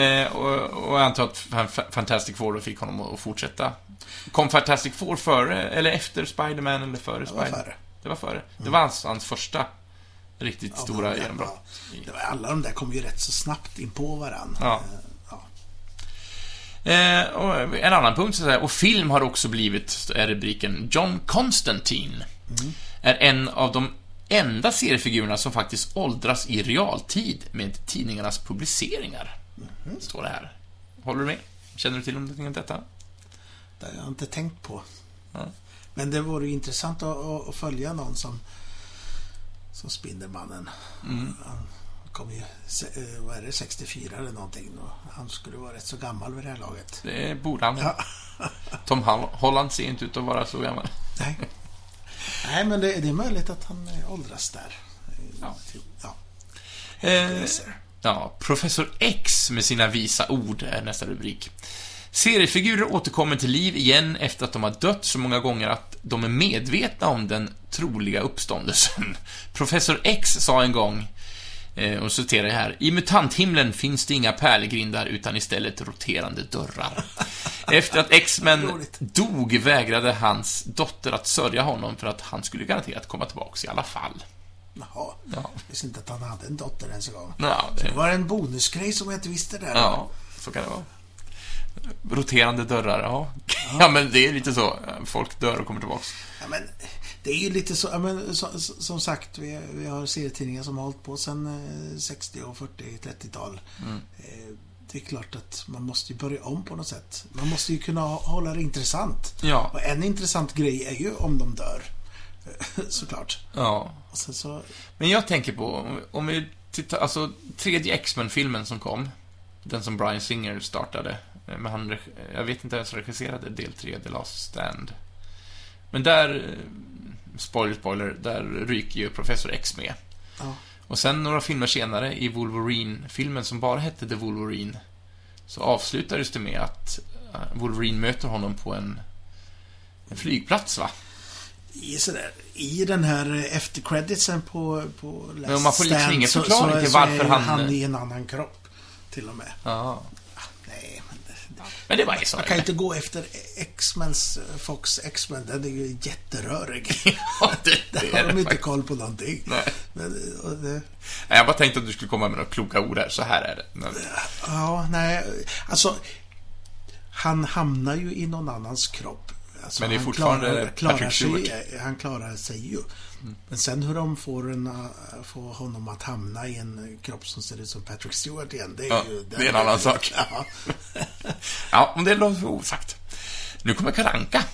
Eh, och, och jag antar att Fan- Fantastic Four då fick honom att fortsätta. Kom Fantastic Four före eller efter Spider-Man eller före Det var Spider-Man? före. Det var före. Det var hans, hans första riktigt Ja, stora genombrott. ja, alla de där kom ju rätt så snabbt in på varann. Ja. Eh, ja. Eh, och en annan punkt, så och film har också blivit, är rubriken, John Constantine är en av de enda seriefigurerna som faktiskt åldras i realtid med tidningarnas publiceringar. Står det här. Håller du med? Känner du till någonting om detta? Det har jag inte tänkt på. Ja. Men det vore ju intressant att, att följa någon som, som Spindelmannen. Mm. Han kom ju, eh, vad är det, 64 eller någonting. Han skulle vara rätt så gammal vid det här laget. Det borde han. Ja. Tom Hol- Holland ser inte ut att vara så gammal. Nej. Nej, men det, det är möjligt att han eh, åldras där. Ja. ja. Eh, ja, Professor X med sina visa ord är nästa rubrik. Seriefigurer återkommer till liv igen efter att de har dött så många gånger att de är medvetna om den troliga uppståndelsen. Professor X sa en gång, eh, och citerar jag här, I mutanthimlen finns det inga pärlegrindar utan istället roterande dörrar. Efter att X-Men dog vägrade hans dotter att sörja honom för att han skulle garanterat komma tillbaks i alla fall. Jaha. Ja. Jag visste inte att han hade en dotter ens en gång. Ja, Det det, var en bonusgrej som jag inte visste där. ja så kan det vara. Roterande dörrar, ja. Ja, men det är lite så. Folk dör och kommer tillbaks. Ja, men det är ju lite så, ja, men, så, som sagt, vi, vi har serietidningar som har hållit på sedan eh, 60 och 40, 30-tal. Mm. Eh, det är klart att man måste ju börja om på något sätt. Man måste ju kunna hålla det intressant. Ja. Och en intressant grej är ju om de dör. Såklart. Ja. Så, Men jag tänker på, om vi- tittar, alltså tredje X-Men-filmen som kom, den som Brian Singer startade, eh, men han, jag vet inte ens regisserade del 3, The Last Stand. Men där, eh, spoiler, spoiler, där ryker ju Professor X med. ja. Och sen några filmer senare, i Wolverine-filmen som bara hette The Wolverine, så avslutades det med att eh, Wolverine möter honom på en, en flygplats, va? I, sådär, I den här eh, eftercreditsen på, på Last Men man får liksom ingen så- förklaring så, till så varför är han- han i en annan kropp. Till och med. Ja. Men det, var ju så. Man kan ju inte gå efter X-Mens, eh, Fox X-Men, den är ju jätterörig. Ja, det, Där det har är de inte faktiskt. koll på någonting. Nej. Men, och det, Nej, Jag bara tänkte att du skulle komma med några kloka ord här. Så här är det. Men, ja, nej, alltså han hamnar ju i någon annans kropp. Alltså, Men det är fortfarande klarar, klarar Patrick sig, Han klarar sig ju. Men sen hur de får, en, eh, får honom att hamna i en kropp som ser ut som Patrick Stewart igen, det är Ja, ju... det är en annan sak. Ja. ja, om det låter osagt. Nu kommer Kalanka.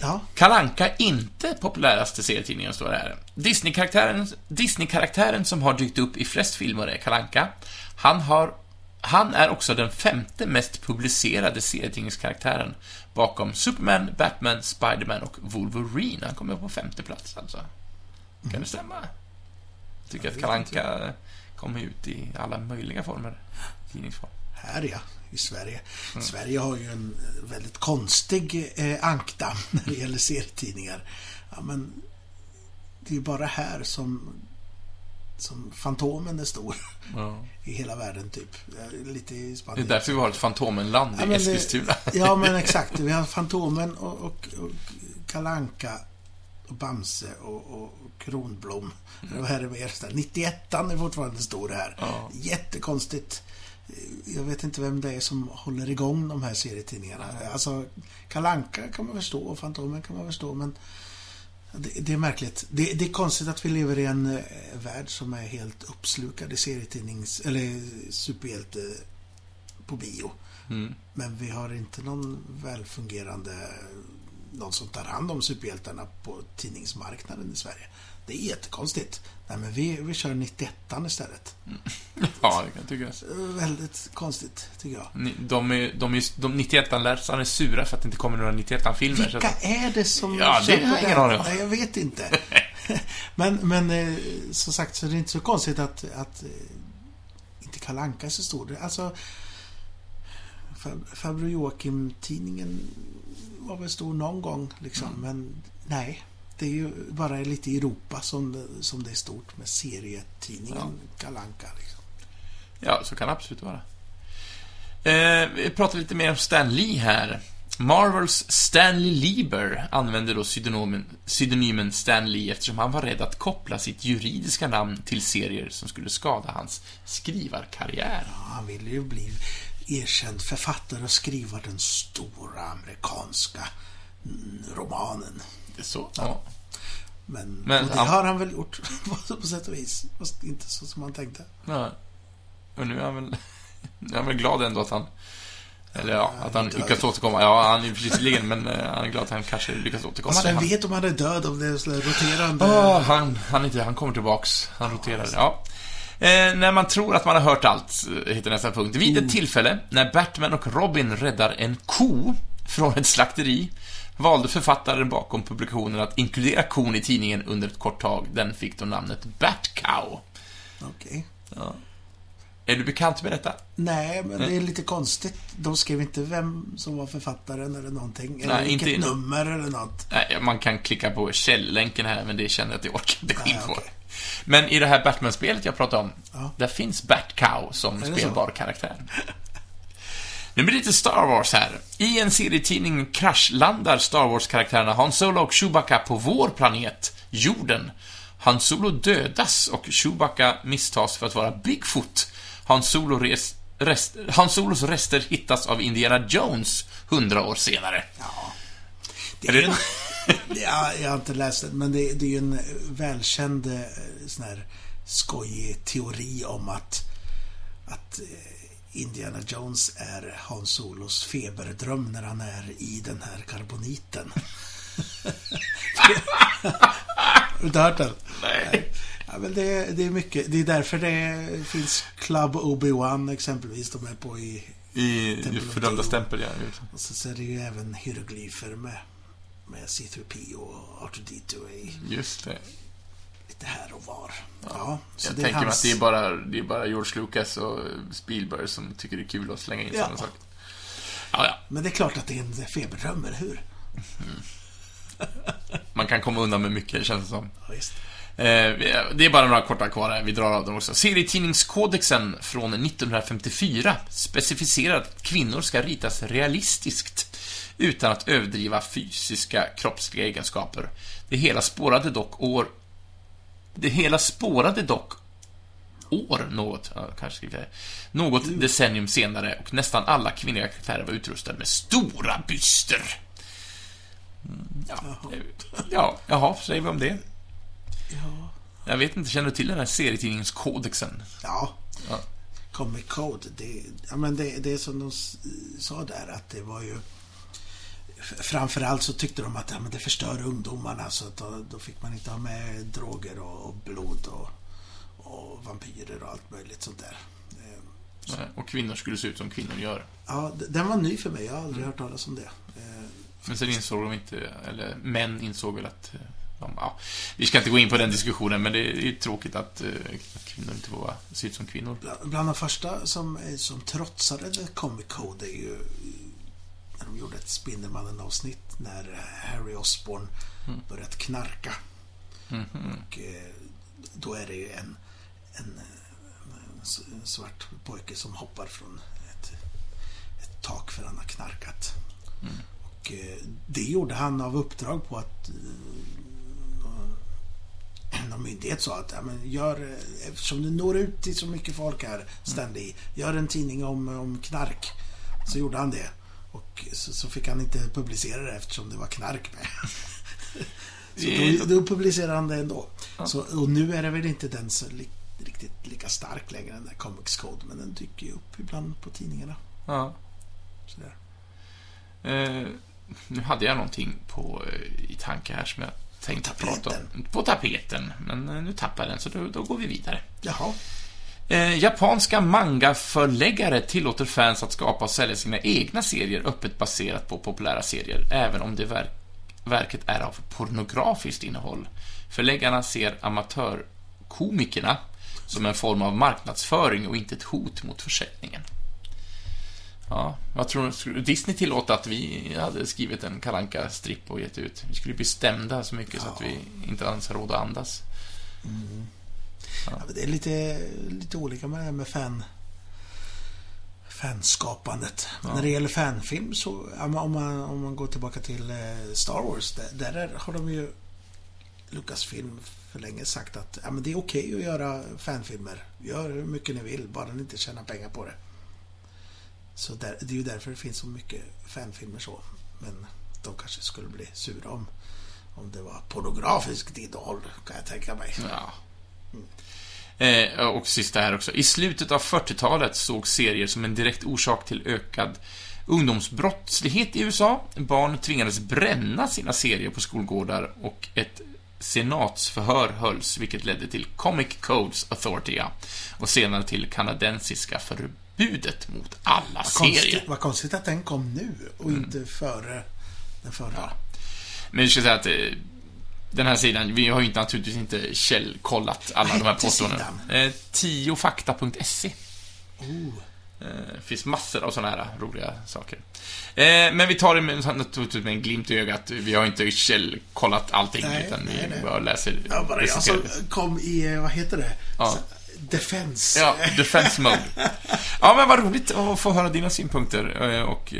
ja. Kalanka inte populäraste serietidningen, står det här. Disney-karaktären, Disney-karaktären som har dykt upp i flest filmer är Kalanka. Han har han är också den femte mest publicerade serietidningskaraktären bakom Superman, Batman, Spiderman och Wolverine. Han kommer på femte plats, alltså. Kan det stämma? Jag tycker Jag att Kalanka kommer ut i alla möjliga former. Tidningsform. Här ja, i Sverige. Mm. Sverige har ju en eh, väldigt konstig eh, ankdamm när det gäller serietidningar. Ja, men det är bara här som, som Fantomen är stor Ja. i hela världen typ. Ja, Lite i Det Spanien. är därför vi har ett Fantomenland Ja, i det- Eskilstuna. Ja, men exakt. Vi har Fantomen och, och, och Kalanka och Bamse och, och Kronblom. Det här är mer sådär. 91 är fortfarande stor här. Ja. Jättekonstigt. Jag vet inte vem det är som håller igång de här serietidningarna. Alltså, Kalanka kan man förstå och Fantomen kan man förstå, men det, det är märkligt. Det, det, är konstigt att vi lever i en eh, värld som är helt uppslukad i serietidnings... eller superhjälte på bio. Mm. Men vi har inte någon välfungerande... Någon som tar hand om superhjältarna på tidningsmarknaden i Sverige. Det är jättekonstigt. Nej, men vi, vi kör 91 istället. Ja, det kan jag tycka. Eh, Väldigt konstigt, tycker jag. Ni- De, är, de, är, de 91-läsarna är sura för att det inte kommer några 91-filmer. Vilka är det som Ja, det har jag ingen aning om. Nej, jag vet inte. men, men eh, som sagt så är det inte så konstigt att, att eh, inte Kalle Anka är så stor. Alltså, Fab- Farbror Joakim-tidningen var väl stor någon gång, liksom. Mm. Men nej, det är ju bara lite i Europa som som det är stort med serietidningen Kalle Anka. Liksom. Ja, så kan det absolut vara. Eh, vi pratar lite mer om Stan Lee här. Marvels Stanley Lieber använde då pseudonymen, pseudonymen Stan Lee eftersom han var rädd att koppla sitt juridiska namn till serier som skulle skada hans skrivarkarriär. Ja, han ville ju bli erkänd författare och skriva den stora amerikanska romanen. Är så? Ja. Men, Men och det han- har han väl gjort på, sätt och vis. Fast inte så som man tänkte. ja. Och nu är han väl, nu är han väl glad ändå att han eller ja, att han lyckas återkomma. Ja, han är visserligen, men eh, han är glad att han kanske lyckas återkomma. Är vem han. vet om han är död om det är sådär roterande... Åh, han, han, inte, han kommer tillbaks. Han roterar. Ja. Eh, när man tror att man har hört allt, eh, heter nästa punkt. Vid ett tillfälle, när Batman och Robin räddar en ko från ett slakteri, valde författaren bakom publikationen att inkludera kon i tidningen under ett kort tag. Den fick då namnet Batcow. Okej. Är du bekant med detta? Nej, men det är lite konstigt. De skrev inte vem som var författaren eller någonting. Eller Nej, vilket inte- nummer eller något. Nej, man kan klicka på källänken här, men det känner jag att jag orkar inte gå in på. Men i det här Batman-spelet jag pratade om, Ja. där finns Batcow som spelbar karaktär. Nu blir det lite Star Wars här. I en serietidning kraschlandar Star Wars-karaktärerna Han Solo och Chewbacca på vår planet, jorden. Han Solo dödas och Chewbacca misstas för att vara Bigfoot. Han, Solo res, rest, Han Solos rester hittas av Indiana Jones hundra år senare. Det Är är det- en, ja, jag har inte läst det, men det, det är ju en välkänd eh, sån här skojig teori om att, att eh, Indiana Jones är Hans Solos feberdröm när han är i den här karboniten. Har du inte hört den? Nej. Ja, men det, det är mycket. Det är därför det finns Club Obi-Wan exempelvis. De är på i... I fördömda stämpel, ja. Och så, så är det ju även hieroglyfer med, med C3P och R2D2 i Just det. Lite här och var. Ja, så Jag tänker hans... att det är, bara, det är bara George Lucas och Spielberg som tycker det är kul att slänga in Ja. sådana saker. Ja, ja. Men det är klart att det är en feberdröm, eller hur? Man kan komma undan med mycket, känns det som. Ja, visst. Eh, det är bara några korta kvar här, vi drar av dem också. Serietidningskodexen från 1954 specificerar att kvinnor ska ritas realistiskt utan att överdriva fysiska kroppsliga egenskaper. Det hela spårade dock år... Det hela spårade dock år något, ja, kanske skriver jag. Något decennium senare och nästan alla kvinnliga karaktärer var utrustade med stora byster. Mm, ja, eh, ja, jaha, säger vi om det? Ja. Jag vet inte, känner du till den här serietidningskodexen? Ja. Ja. Comic Code, det, ja, men det, det är som de sa där att det var ju... Framförallt så tyckte de att ja, men det förstör ungdomarna så att då, då fick man inte ha med droger och, och blod och, och vampyrer och allt möjligt sånt där. Eh, Nej, Och kvinnor skulle se ut som kvinnor gör. Ja, den var ny för mig. Jag har aldrig hört talas om det. Eh, Men sen insåg de inte, eller män insåg väl att... eh, De, ja, vi ska inte gå in på den diskussionen, men det är ju tråkigt att, eh, kvinnor inte får se ut som kvinnor. Bland, bland de första som, eh, som trotsade Comic Code är ju de gjorde ett Spindelmannen-avsnitt när Harry Osborn börjat knarka. Mhm. Och eh, då är det ju en, en, eh, en svart pojke som hoppar från ett, ett tak för han har knarkat. Och eh, det gjorde han av uppdrag på att eh, de myndighet sa att ja, men gör, eh, eftersom du når ut till så mycket folk här, Stanley, gör en tidning om, om knark. Så gjorde han det. Och så, så fick han inte publicera det eftersom det var knark med. så då, då publicerade han det ändå. Så, och nu är det väl inte den så li, riktigt lika stark längre, den där Comics Code. Men den dyker ju upp ibland på tidningarna. Ja. Sådär. Eh, nu hade jag någonting på, eh, i tanke här som jag tänkte prata om. På tapeten. Men eh, nu tappade den, så då, då går vi vidare. Jaha. Eh, japanska mangaförläggare tillåter fans att skapa och sälja sina egna serier öppet baserat på populära serier, även om det verk verket är av pornografiskt innehåll. Förläggarna ser amatörkomikerna som en form av marknadsföring och inte ett hot mot försäljningen. Ja, vad tror du? Skulle Disney tillåta att vi hade skrivit en kalanka stripp och gett ut? Vi skulle bli stämda så mycket så att vi inte ens har råd att andas. Ja, det är lite, lite olika med det här med fan fanskapandet. Men när det gäller fanfilm så, ja, om man, om man går tillbaka till eh, Star Wars, där, där är- har de ju Lucasfilm för länge sagt att ja, men det är okej att göra fanfilmer. Gör hur mycket ni vill, bara ni inte tjänar pengar på det. Så där, det är ju därför det finns så mycket fanfilmer så. Men de kanske skulle bli sura om, om det var pornografiskt innehåll, kan jag tänka mig. Ja. Eh, och sista här också. I slutet av 40-talet såg serier som en direkt orsak till ökad ungdomsbrottslighet i USA. Barn tvingades bränna sina serier på skolgårdar och ett senatsförhör hölls, vilket ledde till Comic Codes Authority ja, och senare till kanadensiska förbudet mot alla Vad serier. konstigt, vad konstigt att den kom nu och inte före den förra. Men jag ska säga att eh, den här sidan, vi har ju inte, naturligtvis inte källkollat alla Vad de här påståendena. Eh, tiofakta.se Oh. Eh, finns massor av sådana här roliga saker. Eh, men vi tar det med, naturligtvis med en glimt i ögat. Vi har inte källkollat allting, Nej, utan nej, vi nej. bara läser Ja, bara jag som kom i, eh, vad heter det? Ja. Defense. Ja, defense mode. Ja, men vad roligt att få höra dina synpunkter eh, och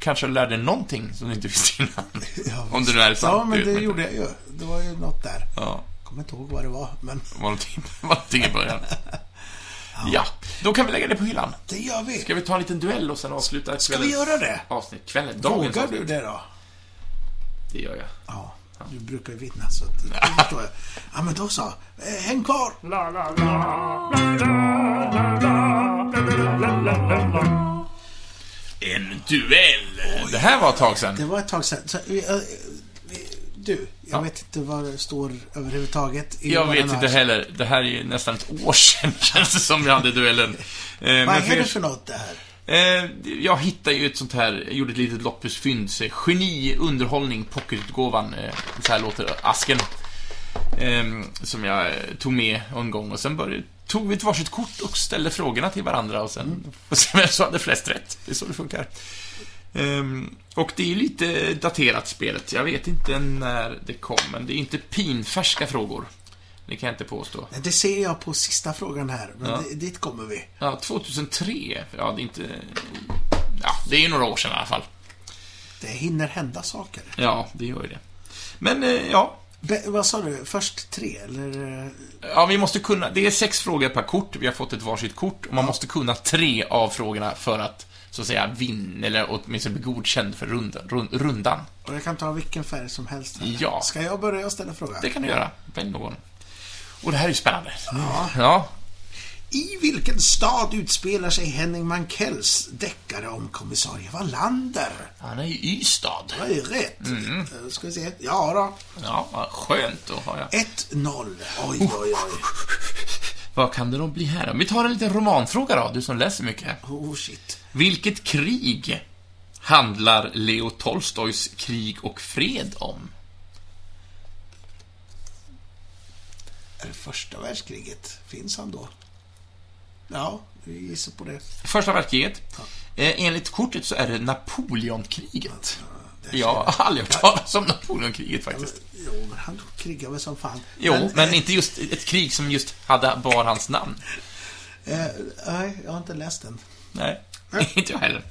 kanske lärde någonting som du inte visste innan. Ja, Om det nu är sant. Ja, men det gjorde jag ju. Det var ju något där. Ja, Kommer inte ihåg vad det var, men det var någonting, var någonting i början. Ja, då kan vi lägga det på hyllan. det gör vi. Ska vi ta en liten duell och sen avsluta Ska vi göra det? avsnitt? Kvällen, dagens Vågar avsnitt. du det då? Det gör jag. Ja, du brukar ju vinna så att, det förstår jag. Ja, men då så. Eh, Häng kvar! En duell! Det här var ett tag sedan. Det var ett tag sedan. Så, eh, vi, du, jag Ja. vet inte vad det står överhuvudtaget. Jag vet inte heller. Det här är ju nästan ett år sedan, känns det som, vi hade duellen. Eh, Vad är det för något det här? Eh, jag hittade ju ett sånt här, jag gjorde ett litet loppusfynd. så Geni, underhållning, pocketutgåvan. Eh, så här låter asken. Eh, som jag eh, tog med en gång och sen började, tog vi ett varsitt kort och ställde frågorna till varandra och sen får se vem som hade flest rätt. Det är så det funkar. Ehm, och det är lite daterat spelet. Jag vet inte när det kom, men det är inte pinfärska frågor. Det kan jag inte påstå. Det ser jag på sista frågan här, men Ja. det, dit kommer vi. Ja, 2003. Ja, det är inte... Ja, det är ju några år sedan i alla fall. Det hinner hända saker. Ja, det gör ju det. Men, eh, ja. Be, vad sa du? Först tre, eller? Ja, vi måste kunna... Det är sex frågor per kort. Vi har fått ett varsitt kort. Och man måste kunna tre av frågorna för att, så att säga, vinna, eller åtminstone bli godkänd för runda, run, rundan. Och jag kan ta vilken färg som helst. här. Ja. Ska jag börja ställa frågan? Det kan du göra. Välj någon. Och det här är ju spännande. Ja. Ja. I vilken stad utspelar sig Henning Mankells deckare om kommissarie Wallander? Han är i Ystad. Det ju rätt. Mm. Eh, Ska vi se. Ja då. Ja, skönt. Då har jag... 1-0. Oj, oj, oj. Vad kan det då bli här då? Vi tar en liten romanfråga då, du som läser mycket. Oh shit. Vilket krig handlar Leo Tolstojs Krig och fred om? Är det första världskriget? Finns han då? Ja, vi gissar på det. Första världskriget. Eh, enligt kortet så är det Napoleonkriget. det Jag har aldrig hört talas om Napoleonkriget faktiskt. Jo, men han krigar väl som fan. Jo, men inte just ett krig som just hade, bar hans namn. Eh, nej, jag har inte läst den. Nej, inte jag heller.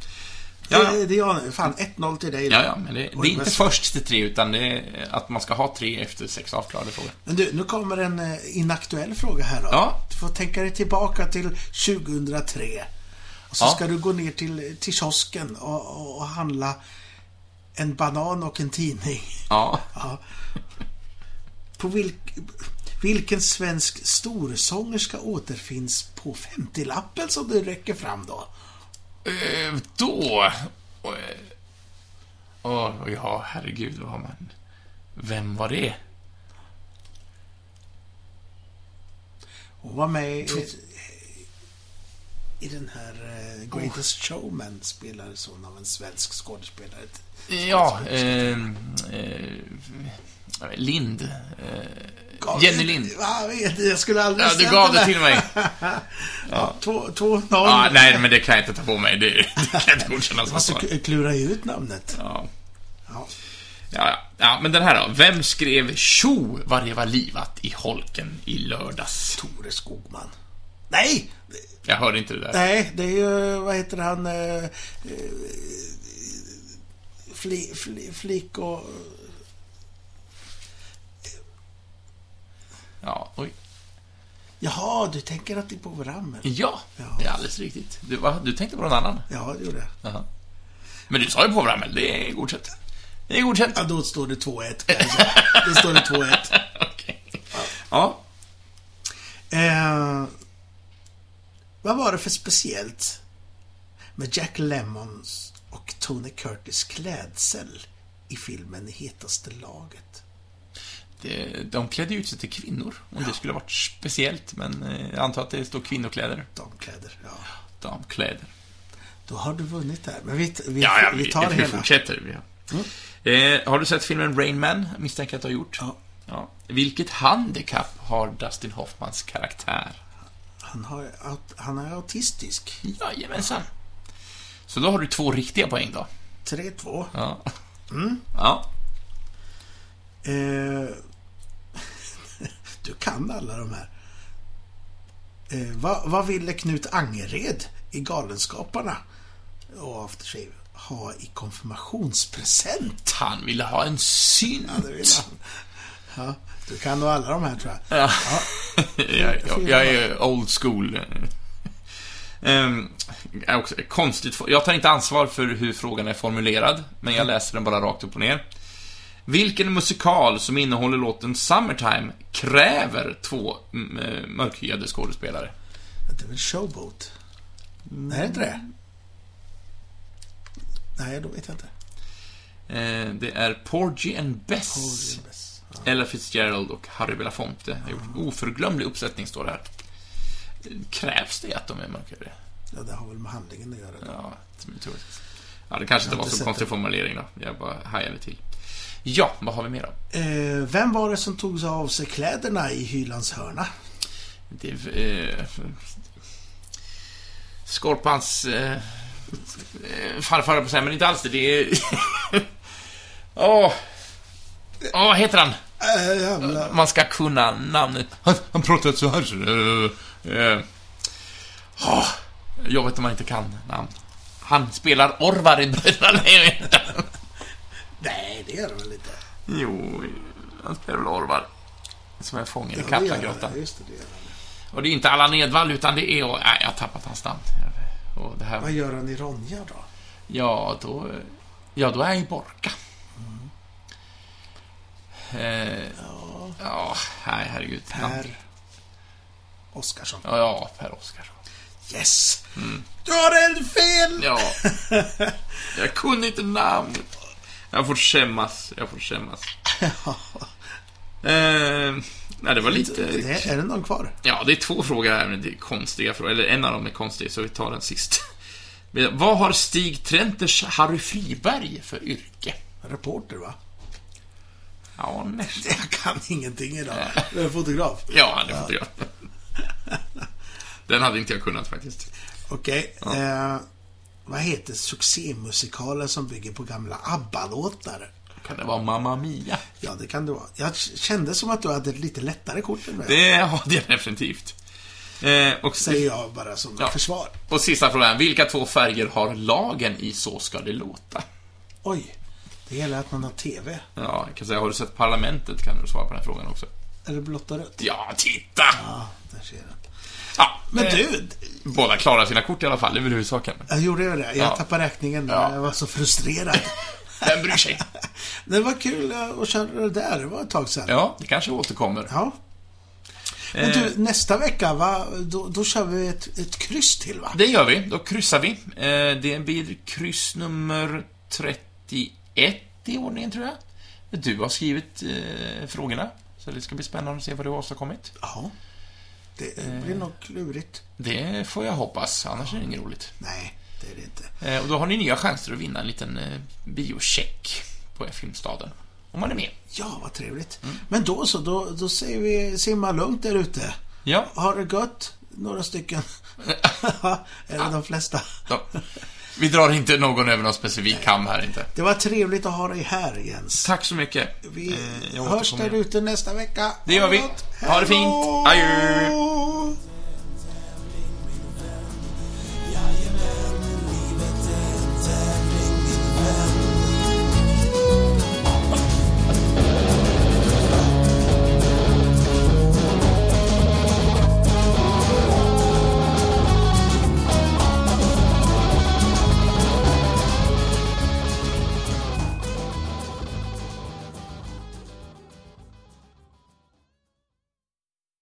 Ja, ja. Det, det är jag. Fan, 1-0 till dig. Ja, ja, men det, det är inte först till tre, utan det är att man ska ha tre efter sex avklarade frågor. Men du, nu kommer en eh, inaktuell fråga här då. Ja. Du får tänka dig tillbaka till 2003. Och så Ja. ska du gå ner till, till kiosken och, och, och handla en banan och en tidning. Ja. Ja. På vilk, vilken svensk storsångerska återfinns på 50-lappen som du räcker fram då? Eh, då... Åh, oh, ja, herregud, vad man... Vem var det? Hon var med i, i den här eh, Greatest Showman spelades hon av en svensk skådespelare. Ja, eh, eh, Lind. Eh, Gav- Jenny Lind. Ja, Jag vet, jag skulle aldrig Ja, du gav det till mig. Två, två, noll. Ja, nej, men det kan jag inte ta på mig. Det, det kan jag inte godkänna som k- klura ut namnet. Ja. Ja. Ja, ja. ja, men den här då. Vem skrev Tjo vad det var livat i holken i lördags? Tore Skogman. Nej! Jag hörde inte det där. Nej, det är ju, vad heter han, eh, eh, fli, fli, flik och... Ja, oj. Jaha, du tänker att det är på Ramel? Ja, Ja. det är alldeles riktigt. Du, va? du tänkte på någon annan? Ja, det gjorde jag. Jaha. Men du sa ju på Ramel. Det är godkänt. Det är godkänt. Ja, då står det 2-1 kan jag säga. Då står det 2-1. Okej. Ja. Eh, vad var det för speciellt med Jack Lemmons och Tony Curtis klädsel i filmen I hetaste laget? Det, de klädde ut sig till kvinnor. Om det skulle varit speciellt, men eh, jag antar att det står kvinnokläder. Damkläder, ja. Damkläder. Då har du vunnit där. Men vi, vi, Ja, ja, vi tar vi, vi hela. fortsätter. Vi har. Eh, har du sett filmen Rain Man? Misstänker att du har gjort. Ja. Ja. Vilket handikapp har Dustin Hoffmans karaktär? Han, har, han är autistisk. Jajamensan. Så då har du två riktiga poäng då. 3-2. Ja. Mm. Ja. Eh, du kan alla de här. Eh, vad, vad ville Knut Angered i Galenskaparna och After Shave ha i konfirmationspresent? Han ville ha en synt. Ja, det vill han. Ja, du kan nog alla de här tror jag. Ja. jag, jag, jag är old school. Är också konstigt. Jag tar inte ansvar för hur frågan är formulerad, men jag läser den bara rakt upp och ner. Vilken musikal som innehåller låten Summertime kräver två mm, eh, mörkhyade skådespelare? Det är väl Showboat? Nej, är det inte det? Nej, då vet jag inte. Eh, det är Porgy and Bess, Paul Bess. Ja. Ella Fitzgerald och Harry Belafonte. har gjort oförglömlig uppsättning, står det här. Krävs det att de är mörkhyade? ja, det har väl med handlingen att göra. Ja, troligtvis. Ja, det kanske inte var så konstig formulering då. Jag bara hajade till. Ja, vad har vi mer då? Eh, vem var det som tog av sig kläderna i Hylands hörna? Det eh, Skorpans eh, eh, farfar, jag på säga, men inte alls det. Det är... Åh! Åh, vad heter han? Äh. Man ska kunna namnet. Han, han pratar så här. så. Åh, jobbigt om man inte kan namn. Han spelar Orvar i Bröderna Lejonhjärta. Nej, det gör det väl inte. Jo, han spelar väl Orvar. Som är fången i Ja, gör Kaplagrottan. det. Just det, det gör han. Och det är inte Allan Edwall, utan det är... Nej, jag har tappat hans namn. Och det här... Vad gör han i Ronja då? Ja, då... Ja, då är jag i Borka. Eh, Ja, ja, nej, herregud. Per Oskarsson. Ja, ja, Per Oscarsson. Yes! Du har en fel! Ja. Jag kunde inte namnet. Jag får skämmas. Jag får skämmas. Eh, nej, det var lite... Det, är det någon kvar? Ja, det är två frågor här, men det är konstiga frågor. Eller en av dem är konstig, så vi tar den sist. Vad har Stig Trenters Harry Friberg för yrke? Reporter, va? Ja, nästan. Jag kan ingenting idag. Jag är fotograf. Ja, han är fotograf. Den hade inte jag kunnat faktiskt. Okej. Eh, vad heter succémusikalen som bygger på gamla ABBA-låtar? Kan det vara Mamma Mia? Ja, det kan det vara. Jag kände som att du hade ett lite lättare kort än mig. Det hade jag definitivt. Eh, och, Säger jag bara som Ja. försvar. och sista frågan. Vilka två färger har lagen i Så ska det låta? Oj. Det gäller att man har TV. Ja, jag kan säga, har du sett Parlamentet kan du svara på den frågan också. Är det blått och rött? Ja, titta! Ja, där ser den. Ja, Men eh, du, Båda klarar sina kort i alla fall, det är väl huvudsaken. jag gjorde ju det. Jag Ja. tappade räkningen när Ja. jag var så frustrerad. Vem bryr sig? det var kul att köra det där. Det var ett tag sedan. Ja, det kanske återkommer. Ja. Men Eh, du, nästa vecka, va? Då, då kör vi ett, ett kryss till, va? Det gör vi, då kryssar vi. Eh, det blir kryss nummer 31 i ordningen, tror jag. Du har skrivit eh, frågorna, så det ska bli spännande att se vad du har åstadkommit. Ja. Det Eh. blir nog klurigt. Det får jag hoppas, annars är det inget roligt. Nej, det är det inte. Eh, och då har ni nya chanser att vinna en liten eh, biocheck på Filmstaden. Om man är med. Ja, vad trevligt. Mm. Men då så, då, då säger vi simma lugnt där ute. Ja, Ha det gött, några stycken. Eller de flesta. då. Vi drar inte någon över någon specifik kam här inte. Det var trevligt att ha dig här, Jens. Tack så mycket. Vi Eh, jag hörs där ute nästa vecka. Det gör vi. Ha det fint. Adjö.